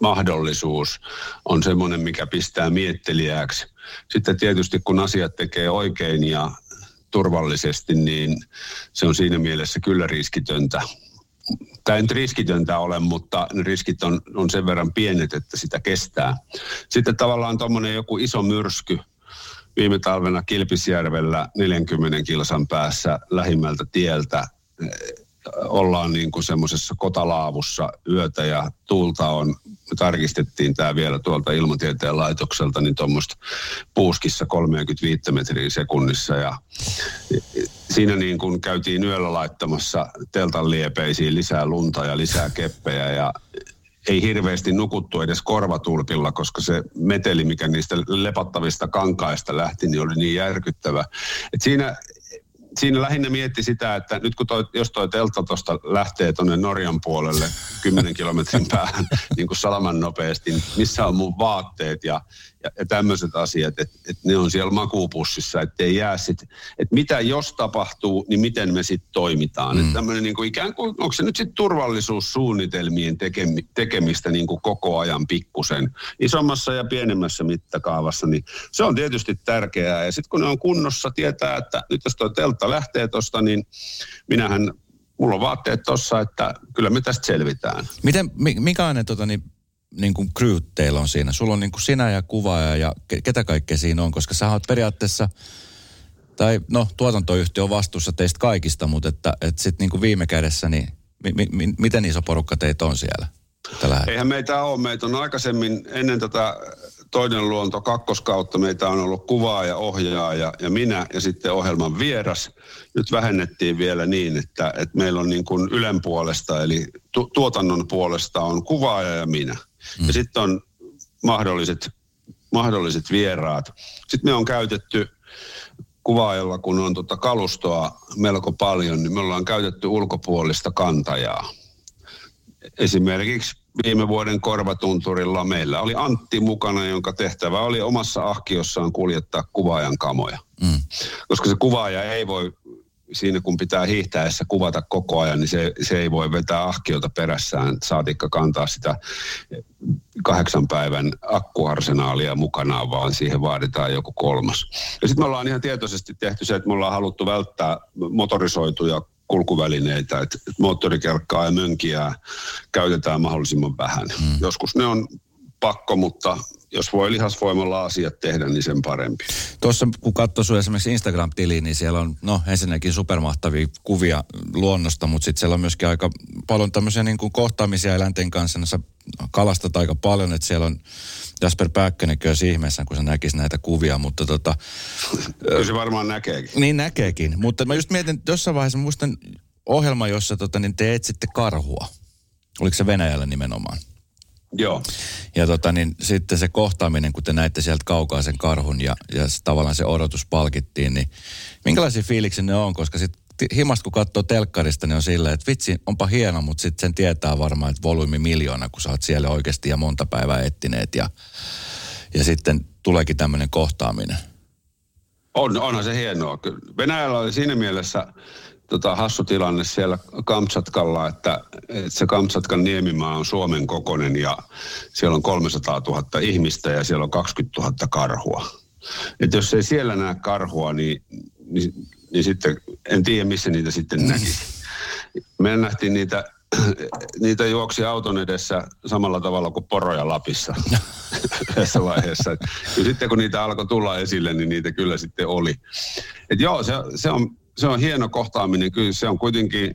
[SPEAKER 2] mahdollisuus on semmoinen, mikä pistää miettelijäksi. Sitten tietysti kun asiat tekee oikein ja turvallisesti, niin se on siinä mielessä kyllä riskitöntä tämä nyt riskitöntä ole, mutta ne riskit on, on sen verran pienet, että sitä kestää. Sitten tavallaan tuommoinen joku iso myrsky, viime talvena Kilpisjärvellä 40 kilsan päässä lähimmältä tieltä ollaan niin kuin semmoisessa kotalaavussa yötä ja tuulta on, me tarkistettiin tämä vielä tuolta ilmatieteen laitokselta, niin tuommoista puuskissa 35 metriä sekunnissa ja siinä niin kuin käytiin yöllä laittamassa teltan liepeisiin lisää lunta ja lisää keppejä ja ei hirveästi nukuttu edes korvatulpilla, koska se meteli, mikä niistä lepattavista kankaista lähti, niin oli niin järkyttävä. Et siinä siinä lähinnä mietti sitä, että nyt kun toi, jos toi teltta tuosta lähtee tuonne Norjan puolelle 10 kilometrin päähän niin kuin salaman nopeasti, niin missä on mun vaatteet? Ja, ja, ja tämmöiset asiat, että et ne on siellä makuupussissa, ettei jää sitten, että mitä jos tapahtuu, niin miten me sitten toimitaan. Mm. Että tämmöinen niin kuin ikään kuin, onko se nyt sitten turvallisuussuunnitelmien tekemi, tekemistä niin kuin koko ajan pikkusen isommassa ja pienemmässä mittakaavassa, niin se on tietysti tärkeää. Ja sitten kun ne on kunnossa, tietää, että nyt jos tuo teltta lähtee tuosta, niin minähän mulla on vaatteet tossa, että kyllä me tästä selvitään.
[SPEAKER 1] Miten, minkälainen tota, niin, niin kuin crew teillä on siinä? Sulla on niin kuin sinä ja kuvaaja ja ketä kaikkea siinä on, koska sä oot periaatteessa, tai no tuotantoyhtiö on vastuussa teistä kaikista, mutta että, että sitten niin viime kädessä, niin mi, mi, miten iso porukka teitä on siellä?
[SPEAKER 2] Eihän meitä ole. Meitä on aikaisemmin ennen tätä toinen luonto kakkoskautta meitä on ollut kuvaaja, ohjaaja ja minä ja sitten ohjelman vieras. Nyt vähennettiin vielä niin, että, että meillä on niin kuin Ylen puolesta eli tu- tuotannon puolesta on kuvaaja ja minä. Mm. Ja sitten on mahdolliset, mahdolliset vieraat. Sitten me on käytetty kuvaajalla, kun on tuota kalustoa melko paljon, niin me ollaan käytetty ulkopuolista kantajaa. Esimerkiksi viime vuoden korvatunturilla meillä oli Antti mukana, jonka tehtävä oli omassa ahkiossaan kuljettaa kuvaajan kamoja. Mm. Koska se kuvaaja ei voi siinä kun pitää hiihtäessä kuvata koko ajan, niin se, se ei voi vetää ahkiota perässään, saatikka kantaa sitä kahdeksan päivän akkuarsenaalia mukanaan, vaan siihen vaaditaan joku kolmas. Ja sitten me ollaan ihan tietoisesti tehty se, että me ollaan haluttu välttää motorisoituja kulkuvälineitä, että moottorikelkkaa ja mönkiä käytetään mahdollisimman vähän. Mm. Joskus ne on pakko, mutta jos voi lihasvoimalla asiat tehdä, niin sen parempi.
[SPEAKER 1] Tuossa kun katsoo sun esimerkiksi Instagram-tiliin, niin siellä on no ensinnäkin supermahtavia kuvia luonnosta, mutta sitten siellä on myöskin aika paljon tämmöisiä niin kuin kohtaamisia eläinten kanssa. No, sä kalastat aika paljon, että siellä on Jasper Pääkkönen kyllä ihmeessä, kun se näkisi näitä kuvia, mutta tota...
[SPEAKER 2] Kyllä se varmaan näkeekin.
[SPEAKER 1] Niin näkeekin, mutta mä just mietin, jossain vaiheessa muistan ohjelma, jossa tota, niin te etsitte karhua. Oliko se Venäjällä nimenomaan?
[SPEAKER 2] Joo.
[SPEAKER 1] Ja tota, niin, sitten se kohtaaminen, kun te näitte sieltä kaukaa sen karhun ja, ja se, tavallaan se odotus palkittiin, niin minkälaisia fiiliksi ne on? Koska sitten himasta kun katsoo telkkarista, niin on silleen, että vitsi, onpa hieno, mutta sitten sen tietää varmaan, että volyymi miljoona, kun sä oot siellä oikeasti ja monta päivää etsineet ja, ja sitten tuleekin tämmöinen kohtaaminen.
[SPEAKER 2] On, onhan se hienoa. Venäjällä oli siinä mielessä tota, hassu tilanne siellä Kamtsatkalla, että, että se Kamtsatkan niemimaa on Suomen kokonen ja siellä on 300 000 ihmistä ja siellä on 20 000 karhua. Et jos ei siellä näe karhua, niin, niin, niin sitten en tiedä, missä niitä sitten näki. Me nähtiin niitä, niitä juoksi auton edessä samalla tavalla kuin poroja Lapissa tässä vaiheessa. Et, sitten kun niitä alkoi tulla esille, niin niitä kyllä sitten oli. Et joo, se, se on se on hieno kohtaaminen. Kyllä se on kuitenkin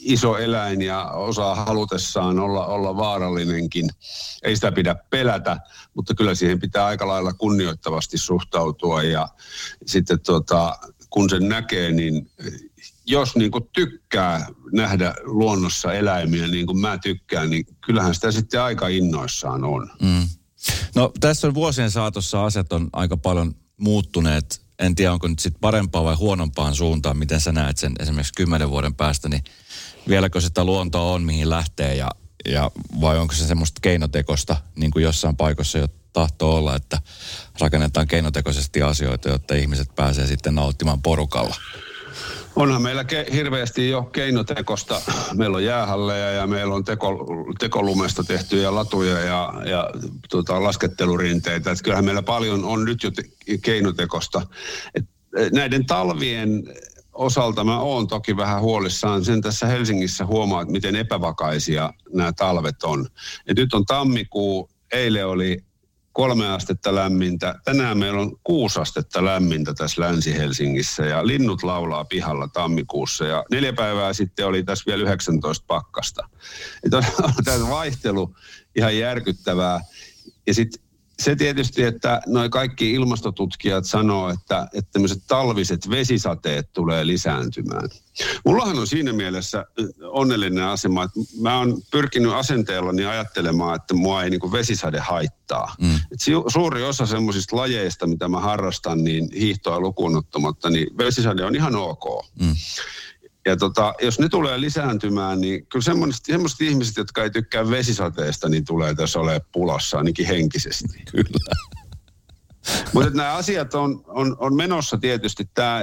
[SPEAKER 2] iso eläin ja osaa halutessaan olla, olla vaarallinenkin. Ei sitä pidä pelätä, mutta kyllä siihen pitää aika lailla kunnioittavasti suhtautua. Ja sitten tota, kun sen näkee, niin jos niin kuin tykkää nähdä luonnossa eläimiä niin kuin mä tykkään, niin kyllähän sitä sitten aika innoissaan on. Mm.
[SPEAKER 1] No tässä on vuosien saatossa asiat on aika paljon muuttuneet en tiedä onko nyt sitten parempaa vai huonompaan suuntaan, miten sä näet sen esimerkiksi kymmenen vuoden päästä, niin vieläkö sitä luontoa on, mihin lähtee ja, ja vai onko se semmoista keinotekosta, niin kuin jossain paikoissa jo tahtoo olla, että rakennetaan keinotekoisesti asioita, jotta ihmiset pääsee sitten nauttimaan porukalla?
[SPEAKER 2] Onhan meillä ke- hirveästi jo keinotekosta. Meillä on jäähalleja ja meillä on teko, tekolumesta tehtyjä latuja ja, ja tota, laskettelurinteitä. Et kyllähän meillä paljon on nyt jo te- keinotekosta. Et näiden talvien osalta mä oon toki vähän huolissaan. Sen tässä Helsingissä huomaa, että miten epävakaisia nämä talvet on. Et nyt on tammikuu, eilen oli kolme astetta lämmintä. Tänään meillä on kuusi astetta lämmintä tässä Länsi-Helsingissä ja linnut laulaa pihalla tammikuussa. Ja neljä päivää sitten oli tässä vielä 19 pakkasta. Tämä vaihtelu ihan järkyttävää. Ja sitten se tietysti, että noin kaikki ilmastotutkijat sanoo, että, että tämmöiset talviset vesisateet tulee lisääntymään. Mullahan on siinä mielessä onnellinen asema, että mä oon pyrkinyt asenteellani ajattelemaan, että mua ei niin vesisade haittaa. Mm. Et suuri osa semmoisista lajeista, mitä mä harrastan, niin hiihtoa lukuun ottamatta, niin vesisade on ihan ok. Mm. Ja tota, jos ne tulee lisääntymään, niin kyllä semmoiset ihmiset, jotka ei tykkää vesisateesta, niin tulee tässä olemaan pulassa ainakin henkisesti.
[SPEAKER 1] Kyllä.
[SPEAKER 2] Mutta nämä asiat on, on, on menossa tietysti. Tämä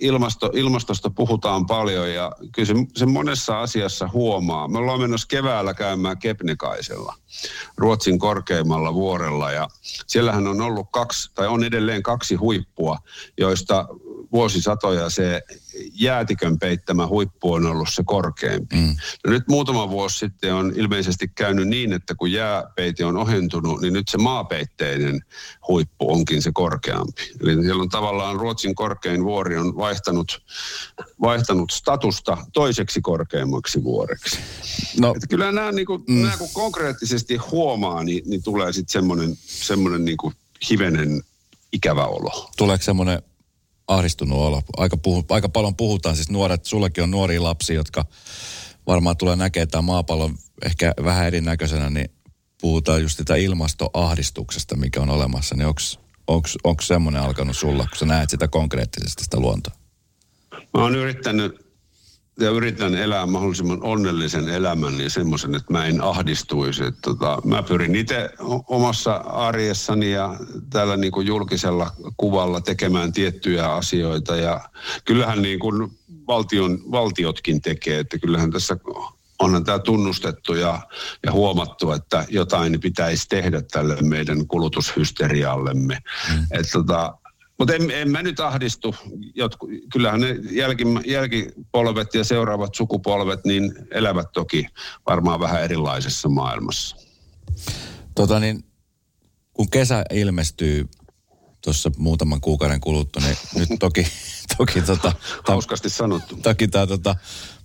[SPEAKER 2] ilmasto, ilmastosta puhutaan paljon ja kyllä se, se monessa asiassa huomaa. Me ollaan menossa keväällä käymään Kepnekaisella, Ruotsin korkeimmalla vuorella. Ja siellähän on ollut kaksi, tai on edelleen kaksi huippua, joista vuosisatoja se jäätikön peittämä huippu on ollut se korkeampi. Mm. No nyt muutama vuosi sitten on ilmeisesti käynyt niin, että kun jääpeite on ohentunut, niin nyt se maapeitteinen huippu onkin se korkeampi. Eli siellä on tavallaan Ruotsin korkein vuori on vaihtanut, vaihtanut statusta toiseksi korkeammaksi vuoreksi. No. Että kyllä nämä, niin kuin, mm. nämä kun konkreettisesti huomaa, niin, niin tulee sitten semmoinen, semmoinen niin kuin hivenen ikävä olo.
[SPEAKER 1] Tuleeko semmoinen ahdistunut olo. Aika, puhu, aika paljon puhutaan, siis nuoret, sullekin on nuoria lapsia, jotka varmaan tulee näkemään tämän maapallon ehkä vähän erinäköisenä, niin puhutaan just sitä ilmastoahdistuksesta, mikä on olemassa, niin onko semmoinen alkanut sulla, kun sä näet sitä konkreettisesti sitä luontoa?
[SPEAKER 2] Mä oon yrittänyt ja yritän elää mahdollisimman onnellisen elämän niin semmoisen, että mä en ahdistuisi. Että tota, mä pyrin itse omassa arjessani ja täällä niin kuin julkisella kuvalla tekemään tiettyjä asioita. Ja kyllähän niin kuin valtion, valtiotkin tekee, että kyllähän tässä onhan tämä tunnustettu ja, ja huomattu, että jotain pitäisi tehdä tälle meidän kulutushysteriallemme. Mm. Että tota, mutta en, en mä nyt ahdistu. Jotku, kyllähän ne jälki, jälkipolvet ja seuraavat sukupolvet niin elävät toki varmaan vähän erilaisessa maailmassa.
[SPEAKER 1] Tota niin, kun kesä ilmestyy tuossa muutaman kuukauden kuluttua, niin nyt toki... toki tota,
[SPEAKER 2] Hauskasti sanottu.
[SPEAKER 1] Toki tämä tota,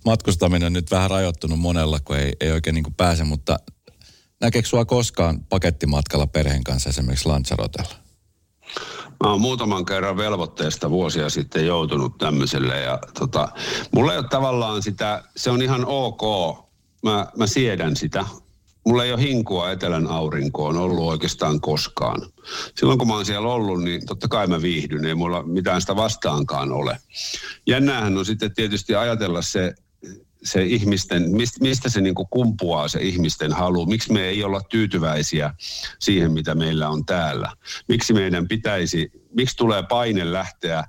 [SPEAKER 1] matkustaminen on nyt vähän rajoittunut monella, kun ei, ei oikein niin pääse, mutta näkeekö sua koskaan pakettimatkalla perheen kanssa esimerkiksi Lanzarotella?
[SPEAKER 2] Mä oon muutaman kerran velvoitteesta vuosia sitten joutunut tämmöiselle ja tota, mulla ei ole tavallaan sitä, se on ihan ok, mä, mä siedän sitä. Mulla ei ole hinkua etelän aurinkoon ollut oikeastaan koskaan. Silloin kun mä oon siellä ollut, niin totta kai mä viihdyn, ei mulla mitään sitä vastaankaan ole. Jännäähän on sitten tietysti ajatella se se ihmisten, mistä, se niin kumpuaa se ihmisten halu? Miksi me ei olla tyytyväisiä siihen, mitä meillä on täällä? Miksi meidän pitäisi, miksi tulee paine lähteä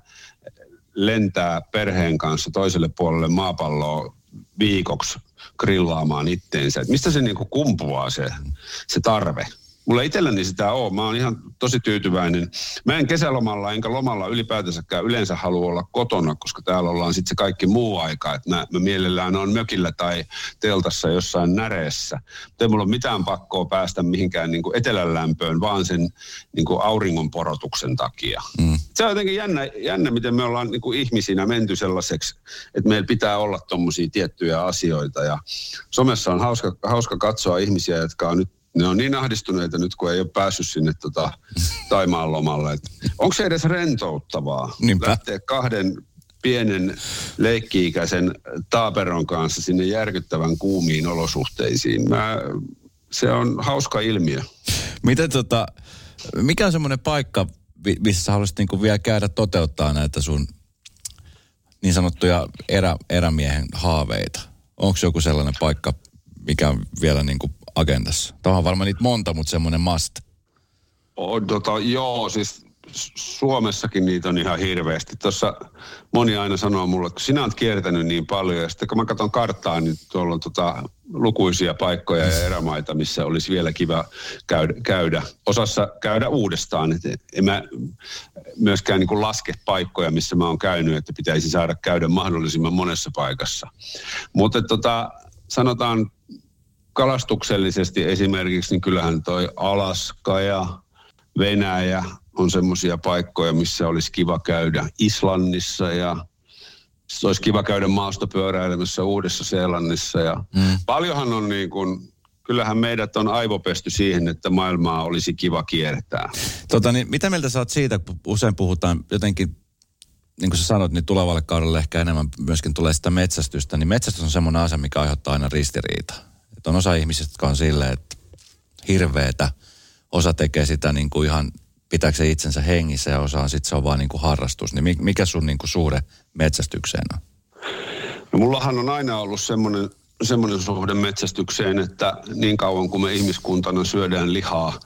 [SPEAKER 2] lentää perheen kanssa toiselle puolelle maapalloa viikoksi grillaamaan itteensä? Mistä se niin kumpuaa se, se tarve? Mulla itselläni sitä on. Mä oon ihan tosi tyytyväinen. Mä en kesälomalla enkä lomalla ylipäätänsäkään yleensä halua olla kotona, koska täällä ollaan sitten se kaikki muu aika. Että mä, mä mielellään on mökillä tai teltassa jossain näreessä. Mutta ei mulla ole mitään pakkoa päästä mihinkään niin etelän lämpöön, vaan sen niin kuin auringon porotuksen takia. Mm. Se on jotenkin jännä, jännä, miten me ollaan niin kuin ihmisinä menty sellaiseksi, että meillä pitää olla tuommoisia tiettyjä asioita. Ja somessa on hauska, hauska katsoa ihmisiä, jotka on nyt ne on niin ahdistuneita nyt, kun ei ole päässyt sinne tota, Taimaan lomalle. onko se edes rentouttavaa Niinpä. lähteä kahden pienen leikki-ikäisen taaperon kanssa sinne järkyttävän kuumiin olosuhteisiin? Mä, se on hauska ilmiö.
[SPEAKER 1] Miten tota, mikä on semmoinen paikka, missä sä haluaisit niinku vielä käydä toteuttaa näitä sun niin sanottuja erä, erämiehen haaveita? Onko joku sellainen paikka, mikä on vielä niin kuin agendassa? Tämä on varmaan niitä monta, mutta semmoinen must.
[SPEAKER 2] On, tota, joo, siis Suomessakin niitä on ihan hirveästi. Tuossa moni aina sanoo mulle, että sinä olet kiertänyt niin paljon. Ja sitten kun mä katson karttaa, niin tuolla on tota lukuisia paikkoja ja erämaita, missä olisi vielä kiva käydä. käydä. Osassa käydä uudestaan. Et en mä myöskään niin laske paikkoja, missä mä oon käynyt, että pitäisi saada käydä mahdollisimman monessa paikassa. Mutta tota, sanotaan kalastuksellisesti esimerkiksi, niin kyllähän toi Alaska ja Venäjä on semmoisia paikkoja, missä olisi kiva käydä Islannissa ja olisi kiva käydä maastopyöräilemässä Uudessa-Seelannissa. Ja mm. Paljonhan on niin kuin kyllähän meidät on aivopesty siihen, että maailmaa olisi kiva kiertää.
[SPEAKER 1] Tota, niin mitä mieltä sä oot siitä, kun usein puhutaan jotenkin, niin kuin sä sanoit, niin tulevalle kaudelle ehkä enemmän myöskin tulee sitä metsästystä, niin metsästys on semmoinen asia, mikä aiheuttaa aina ristiriita. Että on osa ihmisistä, jotka on silleen, että hirveetä, osa tekee sitä niin kuin ihan pitääkö se itsensä hengissä ja osa sitten se on vaan niin kuin harrastus. Niin mikä sun niin kuin suhde metsästykseen on?
[SPEAKER 2] No mullahan on aina ollut semmoinen semmoinen suhde metsästykseen, että niin kauan kuin me ihmiskuntana syödään lihaa,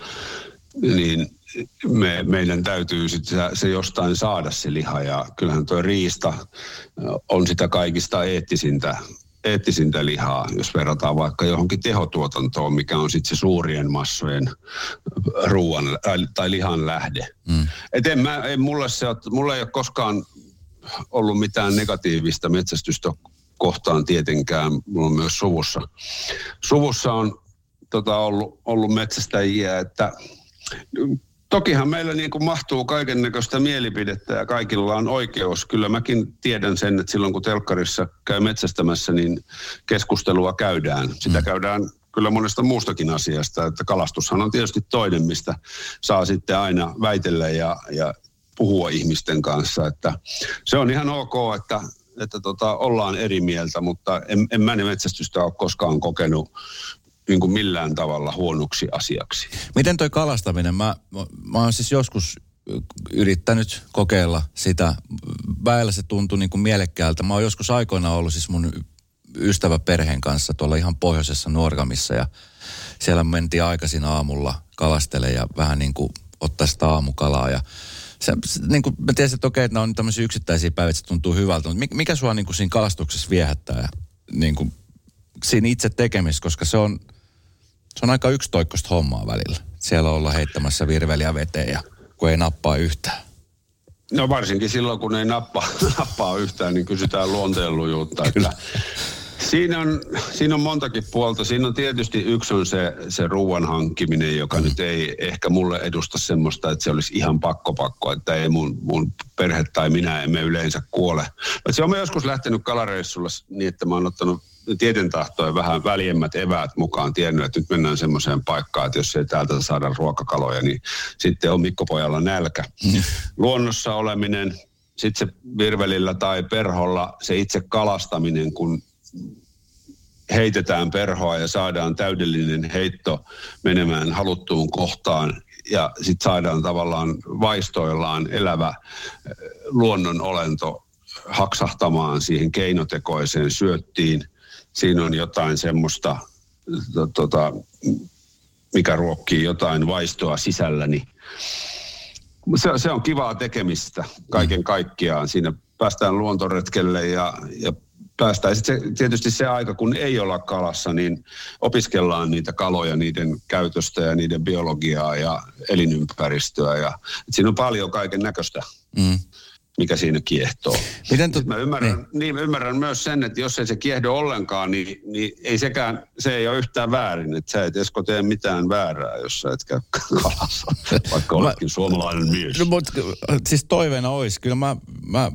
[SPEAKER 2] niin me, meidän täytyy sitten se, se jostain saada se liha. Ja kyllähän tuo riista on sitä kaikista eettisintä, eettisintä lihaa, jos verrataan vaikka johonkin tehotuotantoon, mikä on sitten se suurien massojen ruoan tai lihan lähde. Mm. Et en mä, en, mulle, se, mulle ei ole koskaan ollut mitään negatiivista metsästystä kohtaan tietenkään. Mulla on myös suvussa. Suvussa on tota, ollut, ollut metsästäjiä, että Tokihan meillä niin kuin mahtuu kaiken näköistä mielipidettä ja kaikilla on oikeus. Kyllä mäkin tiedän sen, että silloin kun telkkarissa käy metsästämässä, niin keskustelua käydään. Sitä mm. käydään kyllä monesta muustakin asiasta. Että kalastushan on tietysti toinen, mistä saa sitten aina väitellä ja, ja puhua ihmisten kanssa. Että se on ihan ok, että että tota, ollaan eri mieltä, mutta en, en mä metsästystä ole koskaan kokenut niin kuin millään tavalla huonoksi asiaksi.
[SPEAKER 1] Miten toi kalastaminen? Mä, mä oon siis joskus yrittänyt kokeilla sitä. Väellä se tuntui niin kuin mielekkäältä. Mä oon joskus aikoina ollut siis mun ystävä perheen kanssa tuolla ihan pohjoisessa Nuorgamissa ja siellä mentiin aikaisin aamulla kalastele ja vähän niin kuin ottaa sitä aamukalaa ja se, se, niin kuin mä tiesin, että okei, että nämä on tämmöisiä yksittäisiä päiviä, että se tuntuu hyvältä, mutta mikä sua niin kuin siinä kalastuksessa viehättää ja niin kuin siinä itse tekemisessä, koska se on, se on aika yksitoikkoista hommaa välillä. Siellä ollaan heittämässä virveliä veteen ja kun ei nappaa yhtään.
[SPEAKER 2] No varsinkin silloin, kun ei nappaa, nappaa yhtään, niin kysytään luonteenlujuutta. Että Siinä on, siinä on montakin puolta. Siinä on tietysti yksi on se, se ruoan hankkiminen, joka mm. nyt ei ehkä mulle edusta semmoista, että se olisi ihan pakko pakko, että ei mun, mun perhe tai minä emme yleensä kuole. Mutta se on joskus lähtenyt kalareissulla niin, että mä oon ottanut tieten tahtoen vähän väljemmät eväät mukaan tiennyt, että nyt mennään semmoiseen paikkaan, että jos ei täältä saada ruokakaloja, niin sitten on Mikko Pojalla nälkä. Mm. Luonnossa oleminen, sitten se virvelillä tai perholla se itse kalastaminen, kun heitetään perhoa ja saadaan täydellinen heitto menemään haluttuun kohtaan ja sitten saadaan tavallaan vaistoillaan elävä eh, luonnonolento haksahtamaan siihen keinotekoiseen syöttiin. Siinä on jotain semmoista, to, tota, mikä ruokkii jotain vaistoa sisälläni. Se, se on kivaa tekemistä kaiken kaikkiaan. Siinä päästään luontoretkelle ja, ja päästään. Sitten se, tietysti se aika, kun ei olla kalassa, niin opiskellaan niitä kaloja, niiden käytöstä ja niiden biologiaa ja elinympäristöä. Ja, siinä on paljon kaiken näköistä. Mm mikä siinä kiehtoo. Miten tu- mä ymmärrän, niin. Niin, ymmärrän myös sen, että jos ei se kiehdo ollenkaan, niin, niin ei sekään, se ei ole yhtään väärin. Että sä et Esko tee mitään väärää, jos sä et käy kalassa, vaikka oletkin suomalainen mies.
[SPEAKER 1] No, mutta siis toiveena olisi. Kyllä mä, mä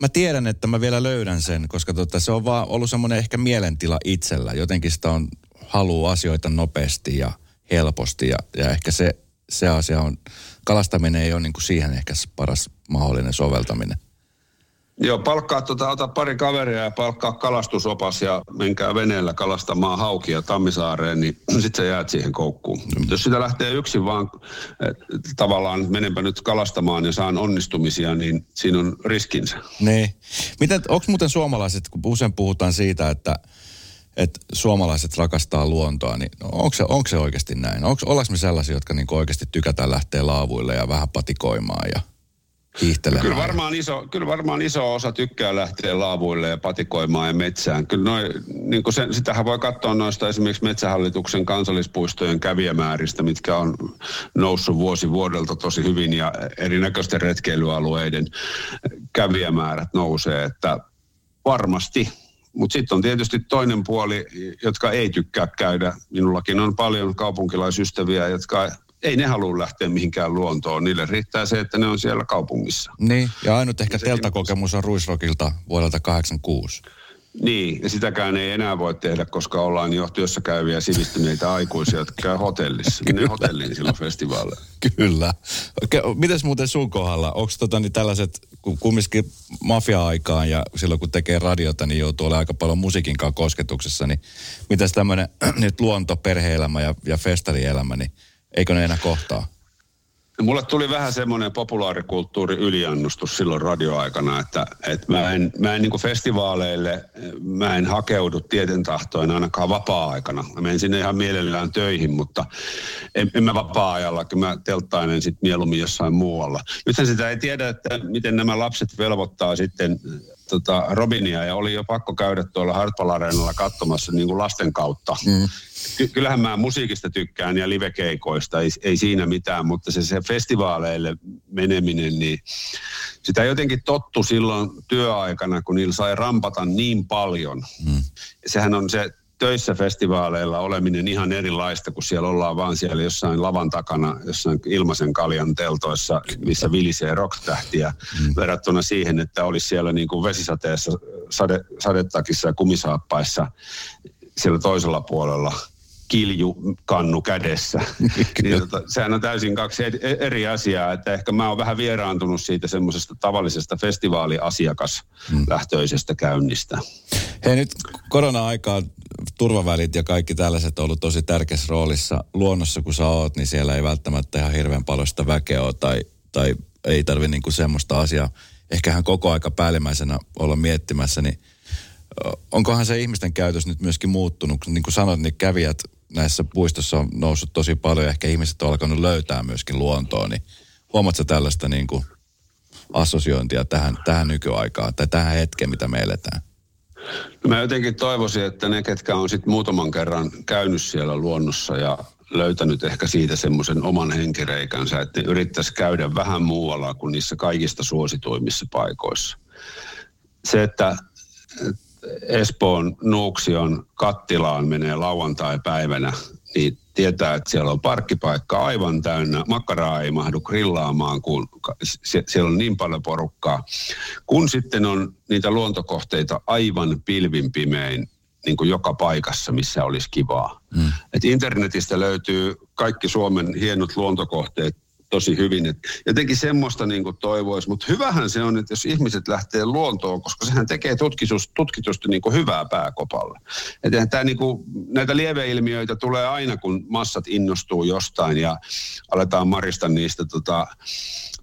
[SPEAKER 1] mä tiedän, että mä vielä löydän sen, koska tota, se on vaan ollut semmoinen ehkä mielentila itsellä. Jotenkin sitä on halu asioita nopeasti ja helposti ja, ja ehkä se, se asia on, kalastaminen ei ole niin kuin siihen ehkä paras mahdollinen soveltaminen.
[SPEAKER 2] Joo, palkkaa, tota, ota pari kaveria ja palkkaa kalastusopas ja menkää veneellä kalastamaan haukia Tammisaareen, niin sitten sä jäät siihen koukkuun. Mm. Jos sitä lähtee yksin vaan eh, tavallaan menenpä nyt kalastamaan ja saan onnistumisia, niin siinä on riskinsä.
[SPEAKER 1] Niin. Miten, onko muuten suomalaiset, kun usein puhutaan siitä, että että suomalaiset rakastaa luontoa, niin onko se, onko se oikeasti näin? Onko, ollaanko me sellaisia, jotka niin oikeasti tykätään lähteä laavuille ja vähän patikoimaan ja hiihtelemään.
[SPEAKER 2] Kyllä varmaan, iso, kyllä varmaan iso osa tykkää lähteä laavuille ja patikoimaan ja metsään. Kyllä noi, niin se, sitähän voi katsoa noista esimerkiksi Metsähallituksen kansallispuistojen kävijämääristä, mitkä on noussut vuosi vuodelta tosi hyvin ja erinäköisten retkeilyalueiden kävijämäärät nousee, että varmasti mutta sitten on tietysti toinen puoli, jotka ei tykkää käydä. Minullakin on paljon kaupunkilaisystäviä, jotka ei ne halua lähteä mihinkään luontoon. Niille riittää se, että ne on siellä kaupungissa.
[SPEAKER 1] Niin, ja ainut ehkä teltakokemus on Ruisrokilta vuodelta 86.
[SPEAKER 2] Niin, ja sitäkään ei enää voi tehdä, koska ollaan jo työssä käyviä sivistyneitä aikuisia, jotka käy hotellissa. Menee hotelliin silloin festivaalilla.
[SPEAKER 1] Kyllä. Mites muuten sun kohdalla? Onko tota, niin tällaiset, kumminkin mafia-aikaan ja silloin kun tekee radiota, niin joutuu olemaan aika paljon musiikin kanssa kosketuksessa, niin mitäs tämmöinen nyt luonto, perhe-elämä ja, ja festarielämä, niin eikö ne enää kohtaa?
[SPEAKER 2] Mulle tuli vähän semmoinen populaarikulttuuri yliannustus silloin radioaikana, että, että mä en, mä en niin festivaaleille, mä en hakeudu tieten tahtoin ainakaan vapaa-aikana. Mä menen sinne ihan mielellään töihin, mutta en, en mä vapaa-ajalla, kyllä mä telttainen sitten mieluummin jossain muualla. Nythän sitä ei tiedä, että miten nämä lapset velvoittaa sitten tota Robinia ja oli jo pakko käydä tuolla Hartwall Areenalla katsomassa niin kuin lasten kautta. Mm. Ky- kyllähän mä musiikista tykkään ja livekeikoista, ei, ei siinä mitään, mutta se, se festivaaleille meneminen, niin sitä jotenkin tottu silloin työaikana, kun niillä sai rampata niin paljon. Mm. Sehän on se töissä festivaaleilla oleminen ihan erilaista, kun siellä ollaan vaan siellä jossain lavan takana, jossain ilmaisen kaljan teltoissa, missä vilisee rocktähtiä, mm. verrattuna siihen, että olisi siellä niin kuin vesisateessa, sade, sadetakissa ja kumisaappaissa siellä toisella puolella kiljukannu kädessä. niin, tota, sehän on täysin kaksi eri asiaa, että ehkä mä oon vähän vieraantunut siitä semmoisesta tavallisesta festivaaliasiakaslähtöisestä käynnistä.
[SPEAKER 1] Hei nyt korona-aikaa turvavälit ja kaikki tällaiset on ollut tosi tärkeässä roolissa. Luonnossa kun sä oot, niin siellä ei välttämättä ihan hirveän paljon sitä väkeä ole tai, tai ei tarvi niinku semmoista asiaa ehkähän koko aika päällimmäisenä olla miettimässä, niin onkohan se ihmisten käytös nyt myöskin muuttunut? Niin kuin sanoit, niin kävijät näissä puistossa on noussut tosi paljon. Ehkä ihmiset on alkanut löytää myöskin luontoa. Niin huomaatko tällaista niin kuin assosiointia tähän, tähän nykyaikaan tai tähän hetkeen, mitä me eletään?
[SPEAKER 2] No mä jotenkin toivoisin, että ne, ketkä on sitten muutaman kerran käynyt siellä luonnossa ja löytänyt ehkä siitä semmoisen oman henkireikänsä, että yrittäisi käydä vähän muualla kuin niissä kaikista suosituimmissa paikoissa. Se, että Espoon Nuuksion kattilaan menee lauantai-päivänä, niin tietää, että siellä on parkkipaikka aivan täynnä. Makkaraa ei mahdu grillaamaan, kun siellä on niin paljon porukkaa. Kun sitten on niitä luontokohteita aivan pilvin pimein, niin kuin joka paikassa, missä olisi kivaa. Mm. Et internetistä löytyy kaikki Suomen hienot luontokohteet tosi hyvin. Et jotenkin semmoista niin kuin toivoisi, mutta hyvähän se on, että jos ihmiset lähtee luontoon, koska sehän tekee tutkitus, tutkitusti niin kuin hyvää pääkopalle. Että tämä niin kuin, näitä lieveilmiöitä tulee aina, kun massat innostuu jostain ja aletaan marista niistä tota,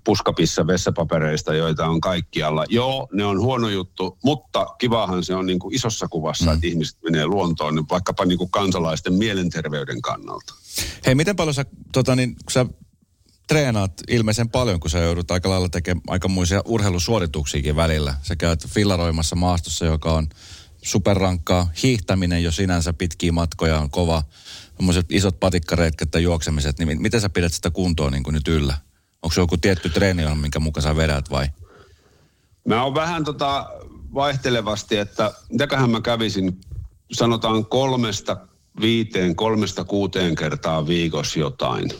[SPEAKER 2] puskapissa vessapapereista, joita on kaikkialla. Joo, ne on huono juttu, mutta kivahan se on niin kuin isossa kuvassa, mm. että ihmiset menee luontoon, niin vaikkapa niin kuin kansalaisten mielenterveyden kannalta.
[SPEAKER 1] Hei, miten paljon sä, tota, niin, kun sä treenaat ilmeisen paljon, kun sä joudut aika lailla tekemään aikamoisia urheilusuorituksiakin välillä. Sä käyt fillaroimassa maastossa, joka on superrankkaa. Hiihtäminen jo sinänsä pitkiä matkoja on kova. Sellaiset isot patikkaretket tai juoksemiset, niin miten sä pidät sitä kuntoa niin kuin nyt yllä? Onko se joku tietty treeni, minkä mukaan sä vedät vai?
[SPEAKER 2] Mä oon vähän tota vaihtelevasti, että mitäköhän mä kävisin, sanotaan kolmesta viiteen, kolmesta kuuteen kertaa viikossa jotain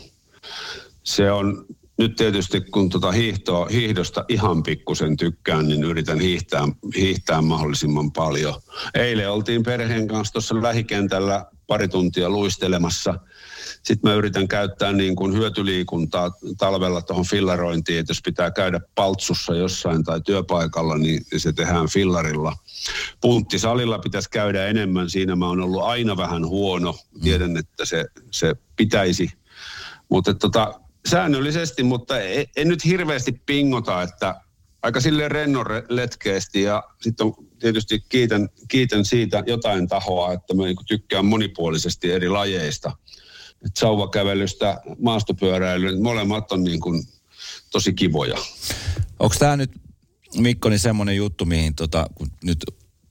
[SPEAKER 2] se on nyt tietysti kun tuota hiihtoa, hiihdosta ihan pikkusen tykkään, niin yritän hiihtää, hiihtää mahdollisimman paljon. Eilen oltiin perheen kanssa tuossa lähikentällä pari tuntia luistelemassa. Sitten mä yritän käyttää niin kuin hyötyliikuntaa talvella tuohon fillarointiin, että jos pitää käydä paltsussa jossain tai työpaikalla, niin se tehdään fillarilla. Punttisalilla pitäisi käydä enemmän, siinä mä oon ollut aina vähän huono. Tiedän, että se, se pitäisi. Mutta tota, säännöllisesti, mutta en, en nyt hirveästi pingota, että aika sille rennon letkeästi ja sitten on tietysti kiitän, kiitän siitä jotain tahoa, että mä niinku tykkään monipuolisesti eri lajeista. Et sauvakävelystä, maastopyöräilyyn, molemmat on niin kuin tosi kivoja.
[SPEAKER 1] Onko tämä nyt, Mikko, niin semmoinen juttu, mihin tota, kun nyt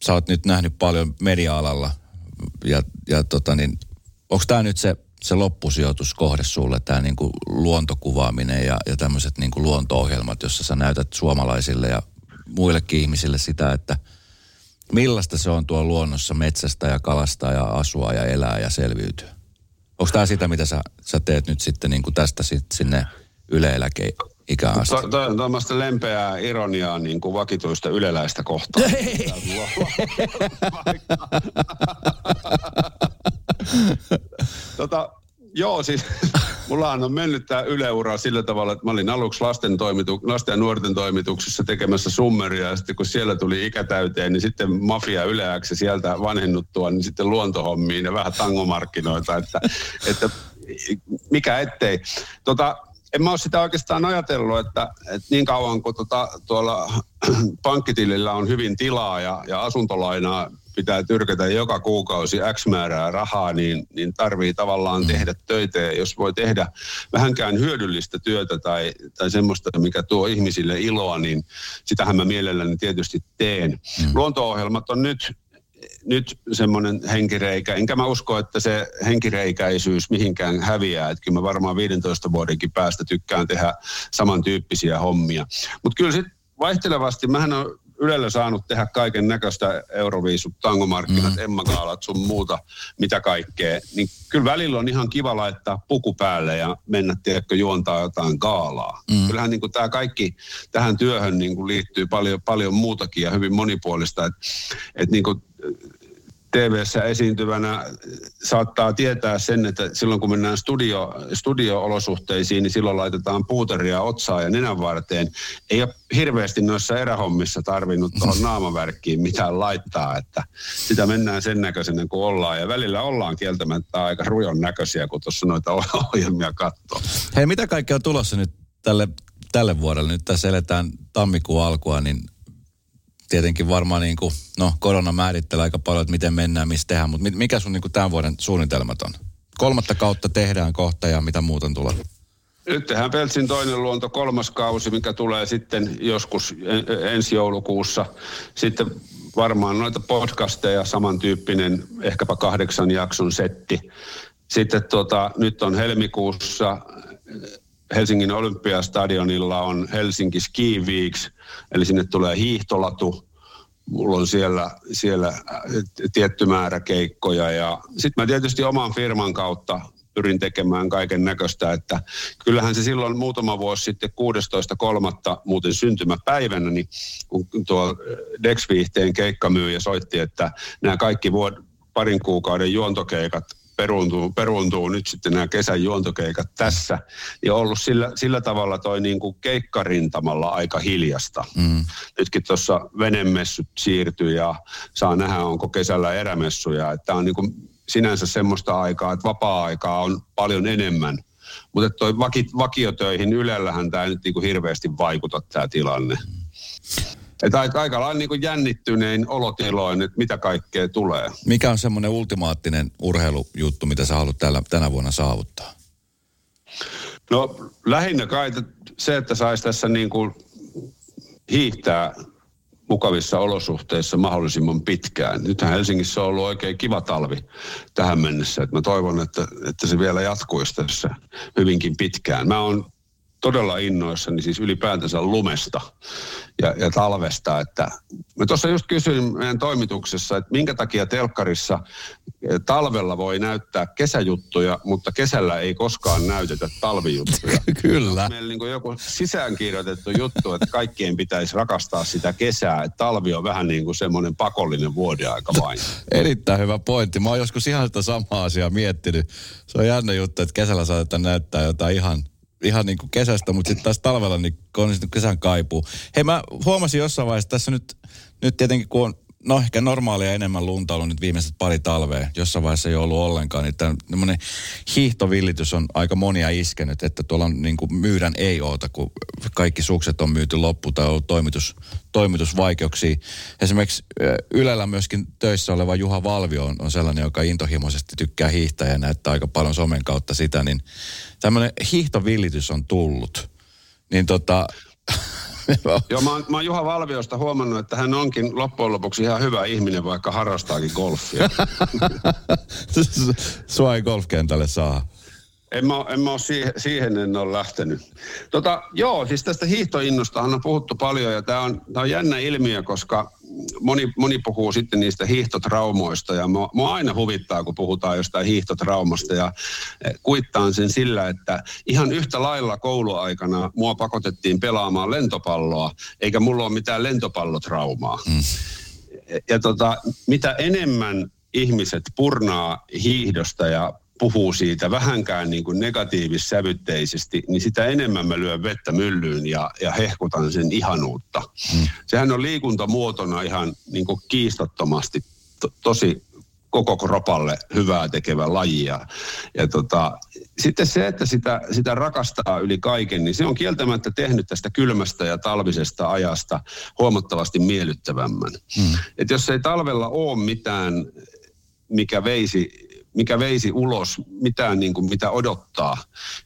[SPEAKER 1] sä oot nyt nähnyt paljon media-alalla ja, ja tota niin, onko tämä nyt se se loppusijoituskohde sulle, tämä niinku luontokuvaaminen ja, ja tämmöiset niinku luonto-ohjelmat, jossa sä näytät suomalaisille ja muillekin ihmisille sitä, että millaista se on tuo luonnossa metsästä ja kalastaa ja asua ja elää ja selviytyä? Onko tämä sitä, mitä sä, sä teet nyt sitten niinku tästä sit sinne Yle ikään asti.
[SPEAKER 2] To, to, tuommoista lempeää ironiaa niin kuin vakituista yleläistä kohtaa. tota, joo, siis mullahan on mennyt tämä yleura sillä tavalla, että mä olin aluksi lasten, toimitu, lasten ja nuorten toimituksessa tekemässä summeria, ja sitten kun siellä tuli ikätäyteen, niin sitten mafia yleäksi sieltä vanhennuttua, niin sitten luontohommiin ja vähän tangomarkkinoita, että, että mikä ettei. Tota, en mä ole sitä oikeastaan ajatellut, että, että niin kauan kuin tota, tuolla pankkitilillä on hyvin tilaa ja, ja asuntolainaa pitää tyrkätä joka kuukausi X määrää rahaa, niin, niin tarvii tavallaan mm. tehdä töitä. Ja jos voi tehdä vähänkään hyödyllistä työtä tai, tai semmoista, mikä tuo ihmisille iloa, niin sitähän mä mielelläni tietysti teen. Mm. Luonto-ohjelmat on nyt nyt semmoinen henkireikä, enkä mä usko, että se henkireikäisyys mihinkään häviää. Että kyllä mä varmaan 15 vuodenkin päästä tykkään tehdä samantyyppisiä hommia. Mutta kyllä sitten vaihtelevasti, mähän on Ylellä saanut tehdä kaiken näköistä Euroviisut, tangomarkkinat, mm. emmagaalat sun muuta, mitä kaikkea. Niin kyllä välillä on ihan kiva laittaa puku päälle ja mennä, tiedätkö, juontaa jotain gaalaa. Mm. Kyllähän niin tämä kaikki tähän työhön niin liittyy paljon, paljon muutakin ja hyvin monipuolista. Että et niin TV-ssä esiintyvänä saattaa tietää sen, että silloin kun mennään studio, studio-olosuhteisiin, niin silloin laitetaan puuteria otsaa ja nenän varteen. Ei ole hirveästi noissa erähommissa tarvinnut tuohon naamavärkkiin mitään laittaa, että sitä mennään sen näköisenä kuin ollaan. Ja välillä ollaan kieltämättä aika rujon näköisiä, kun tuossa noita ohjelmia katsoo.
[SPEAKER 1] Hei, mitä kaikkea on tulossa nyt tälle, tälle vuodelle? Nyt tässä eletään tammikuun alkua, niin tietenkin varmaan niin kuin, no korona määrittelee aika paljon, että miten mennään, missä tehdään, mutta mikä sun niin kuin tämän vuoden suunnitelmat on? Kolmatta kautta tehdään kohta ja mitä muuta tulee?
[SPEAKER 2] Nyt tehdään Peltsin toinen luonto, kolmas kausi, mikä tulee sitten joskus ensi joulukuussa. Sitten varmaan noita podcasteja, samantyyppinen, ehkäpä kahdeksan jakson setti. Sitten tota, nyt on helmikuussa Helsingin Olympiastadionilla on Helsinki Ski Weeks, eli sinne tulee hiihtolatu. Mulla on siellä, siellä äh, tietty määrä keikkoja ja sitten mä tietysti oman firman kautta pyrin tekemään kaiken näköistä, että kyllähän se silloin muutama vuosi sitten 16.3. muuten syntymäpäivänä, niin kun tuo Dexviihteen keikkamyyjä soitti, että nämä kaikki vuod- parin kuukauden juontokeikat peruuntuu, peruuntuu nyt sitten nämä kesän juontokeikat tässä. Ja ollut sillä, sillä tavalla toi niin kuin keikkarintamalla aika hiljasta. Mm. Nytkin tuossa venemessut siirtyy ja saa nähdä, onko kesällä erämessuja. Että on niin kuin sinänsä semmoista aikaa, että vapaa-aikaa on paljon enemmän. Mutta toi vaki, vakiotöihin Ylellähän tämä nyt niin kuin hirveästi vaikuta tämä tilanne. Että aika, aika lailla niin jännittynein olotiloin, että mitä kaikkea tulee.
[SPEAKER 1] Mikä on semmoinen ultimaattinen urheilujuttu, mitä sä haluat tällä, tänä vuonna saavuttaa?
[SPEAKER 2] No lähinnä kai se, että saisi tässä niin kuin hiihtää mukavissa olosuhteissa mahdollisimman pitkään. Nythän Helsingissä on ollut oikein kiva talvi tähän mennessä. Että mä toivon, että, että se vielä jatkuisi tässä hyvinkin pitkään. Mä oon todella innoissani siis ylipäätänsä lumesta ja, ja talvesta. Että mä tuossa just kysyin meidän toimituksessa, että minkä takia telkkarissa eh, talvella voi näyttää kesäjuttuja, mutta kesällä ei koskaan näytetä talvijuttuja.
[SPEAKER 1] Kyllä.
[SPEAKER 2] Meillä niin joku sisäänkirjoitettu juttu, että kaikkien pitäisi rakastaa sitä kesää. Että talvi on vähän niin kuin semmoinen pakollinen vuodeaika vain.
[SPEAKER 1] Erittäin hyvä pointti. Mä oon joskus ihan sitä samaa asiaa miettinyt. Se on jännä juttu, että kesällä saatetaan näyttää jotain ihan ihan niin kuin kesästä, mutta sitten taas talvella niin on kesän kaipuu. Hei mä huomasin jossain vaiheessa tässä nyt, nyt tietenkin kun on no ehkä normaalia enemmän lunta ollut nyt viimeiset pari talvea. Jossain vaiheessa ei ollut ollenkaan. Niin tämmöinen hiihtovillitys on aika monia iskenyt, että tuolla on niin kuin myydän ei oota, kun kaikki sukset on myyty loppu tai on toimitus, toimitusvaikeuksia. Esimerkiksi Ylellä myöskin töissä oleva Juha Valvio on, on sellainen, joka intohimoisesti tykkää hiihtää ja näyttää aika paljon somen kautta sitä, niin tämmöinen hiihtovillitys on tullut. Niin tota,
[SPEAKER 2] Joo, mä oon, mä oon Juha Valviosta huomannut, että hän onkin loppujen lopuksi ihan hyvä ihminen, vaikka harrastaakin golfia.
[SPEAKER 1] Sua ei golfkentälle saa.
[SPEAKER 2] En mä, en mä ole siihen, siihen en ole lähtenyt. Tota, joo, siis tästä hiihtoinnostahan on puhuttu paljon ja tämä on, tää on jännä ilmiö, koska moni, moni puhuu sitten niistä hiihtotraumoista ja mua, mua aina huvittaa, kun puhutaan jostain hiihtotraumasta ja eh, kuittaan sen sillä, että ihan yhtä lailla kouluaikana mua pakotettiin pelaamaan lentopalloa, eikä mulla ole mitään lentopallotraumaa. Mm. Ja tota, mitä enemmän ihmiset purnaa hiihdosta ja puhuu siitä vähänkään niin kuin negatiivissävytteisesti, niin sitä enemmän mä lyön vettä myllyyn ja, ja hehkutan sen ihanuutta. Hmm. Sehän on liikuntamuotona ihan niin kuin kiistattomasti to, tosi koko kropalle hyvää tekevä laji. Ja, ja tota, sitten se, että sitä, sitä rakastaa yli kaiken, niin se on kieltämättä tehnyt tästä kylmästä ja talvisesta ajasta huomattavasti miellyttävämmän. Hmm. Et jos ei talvella ole mitään, mikä veisi mikä veisi ulos mitään niin kuin mitä odottaa,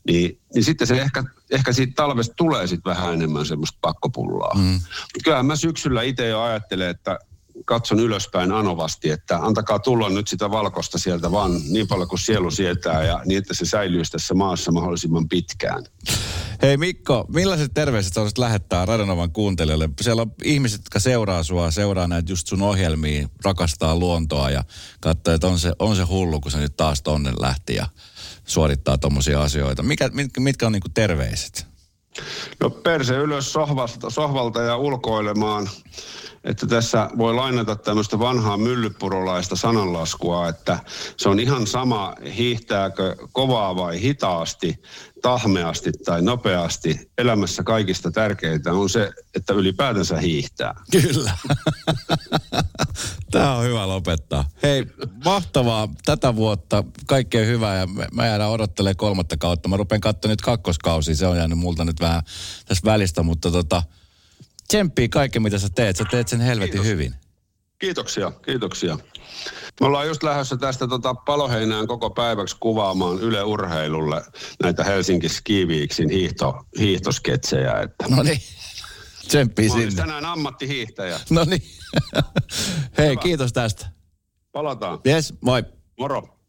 [SPEAKER 2] niin, niin sitten se ehkä, ehkä siitä talvesta tulee sitten vähän enemmän semmoista pakkopullaa. Mm. Kyllähän mä syksyllä itse jo ajattelen, että katson ylöspäin anovasti, että antakaa tulla nyt sitä valkosta sieltä vaan niin paljon kuin sielu sietää ja niin, että se säilyisi tässä maassa mahdollisimman pitkään.
[SPEAKER 1] Hei Mikko, millaiset terveiset haluaisit lähettää Radanovan kuuntelijoille? Siellä on ihmiset, jotka seuraa sua, seuraa näitä just sun ohjelmia, rakastaa luontoa ja katsoo, että on se, on se hullu, kun se nyt taas tonne lähti ja suorittaa tuommoisia asioita. Mikä, mitkä, mitkä on niinku terveiset?
[SPEAKER 2] No perse ylös sohvalta, sohvalta ja ulkoilemaan että tässä voi lainata tämmöistä vanhaa myllypurolaista sananlaskua, että se on ihan sama hiihtääkö kovaa vai hitaasti, tahmeasti tai nopeasti. Elämässä kaikista tärkeintä on se, että ylipäätänsä hiihtää.
[SPEAKER 1] Kyllä. Tämä on hyvä lopettaa. Hei, mahtavaa tätä vuotta. Kaikkea hyvää ja mä jäädään odottelemaan kolmatta kautta. Mä rupean katsomaan nyt kakkoskausi. Se on jäänyt multa nyt vähän tässä välistä, mutta tota, tsemppii kaiken, mitä sä teet. Sä teet sen helvetin Kiitos. hyvin.
[SPEAKER 2] Kiitoksia, kiitoksia. Me ollaan just lähdössä tästä tota paloheinään koko päiväksi kuvaamaan Yle Urheilulle näitä Helsinki Skiviiksin hiihto, hiihtosketsejä. Että...
[SPEAKER 1] No niin, tsemppii
[SPEAKER 2] Mä
[SPEAKER 1] sinne.
[SPEAKER 2] tänään ammattihiihtäjä.
[SPEAKER 1] No niin. Hei, Hyvä. kiitos tästä.
[SPEAKER 2] Palataan.
[SPEAKER 1] Yes, moi.
[SPEAKER 2] Moro.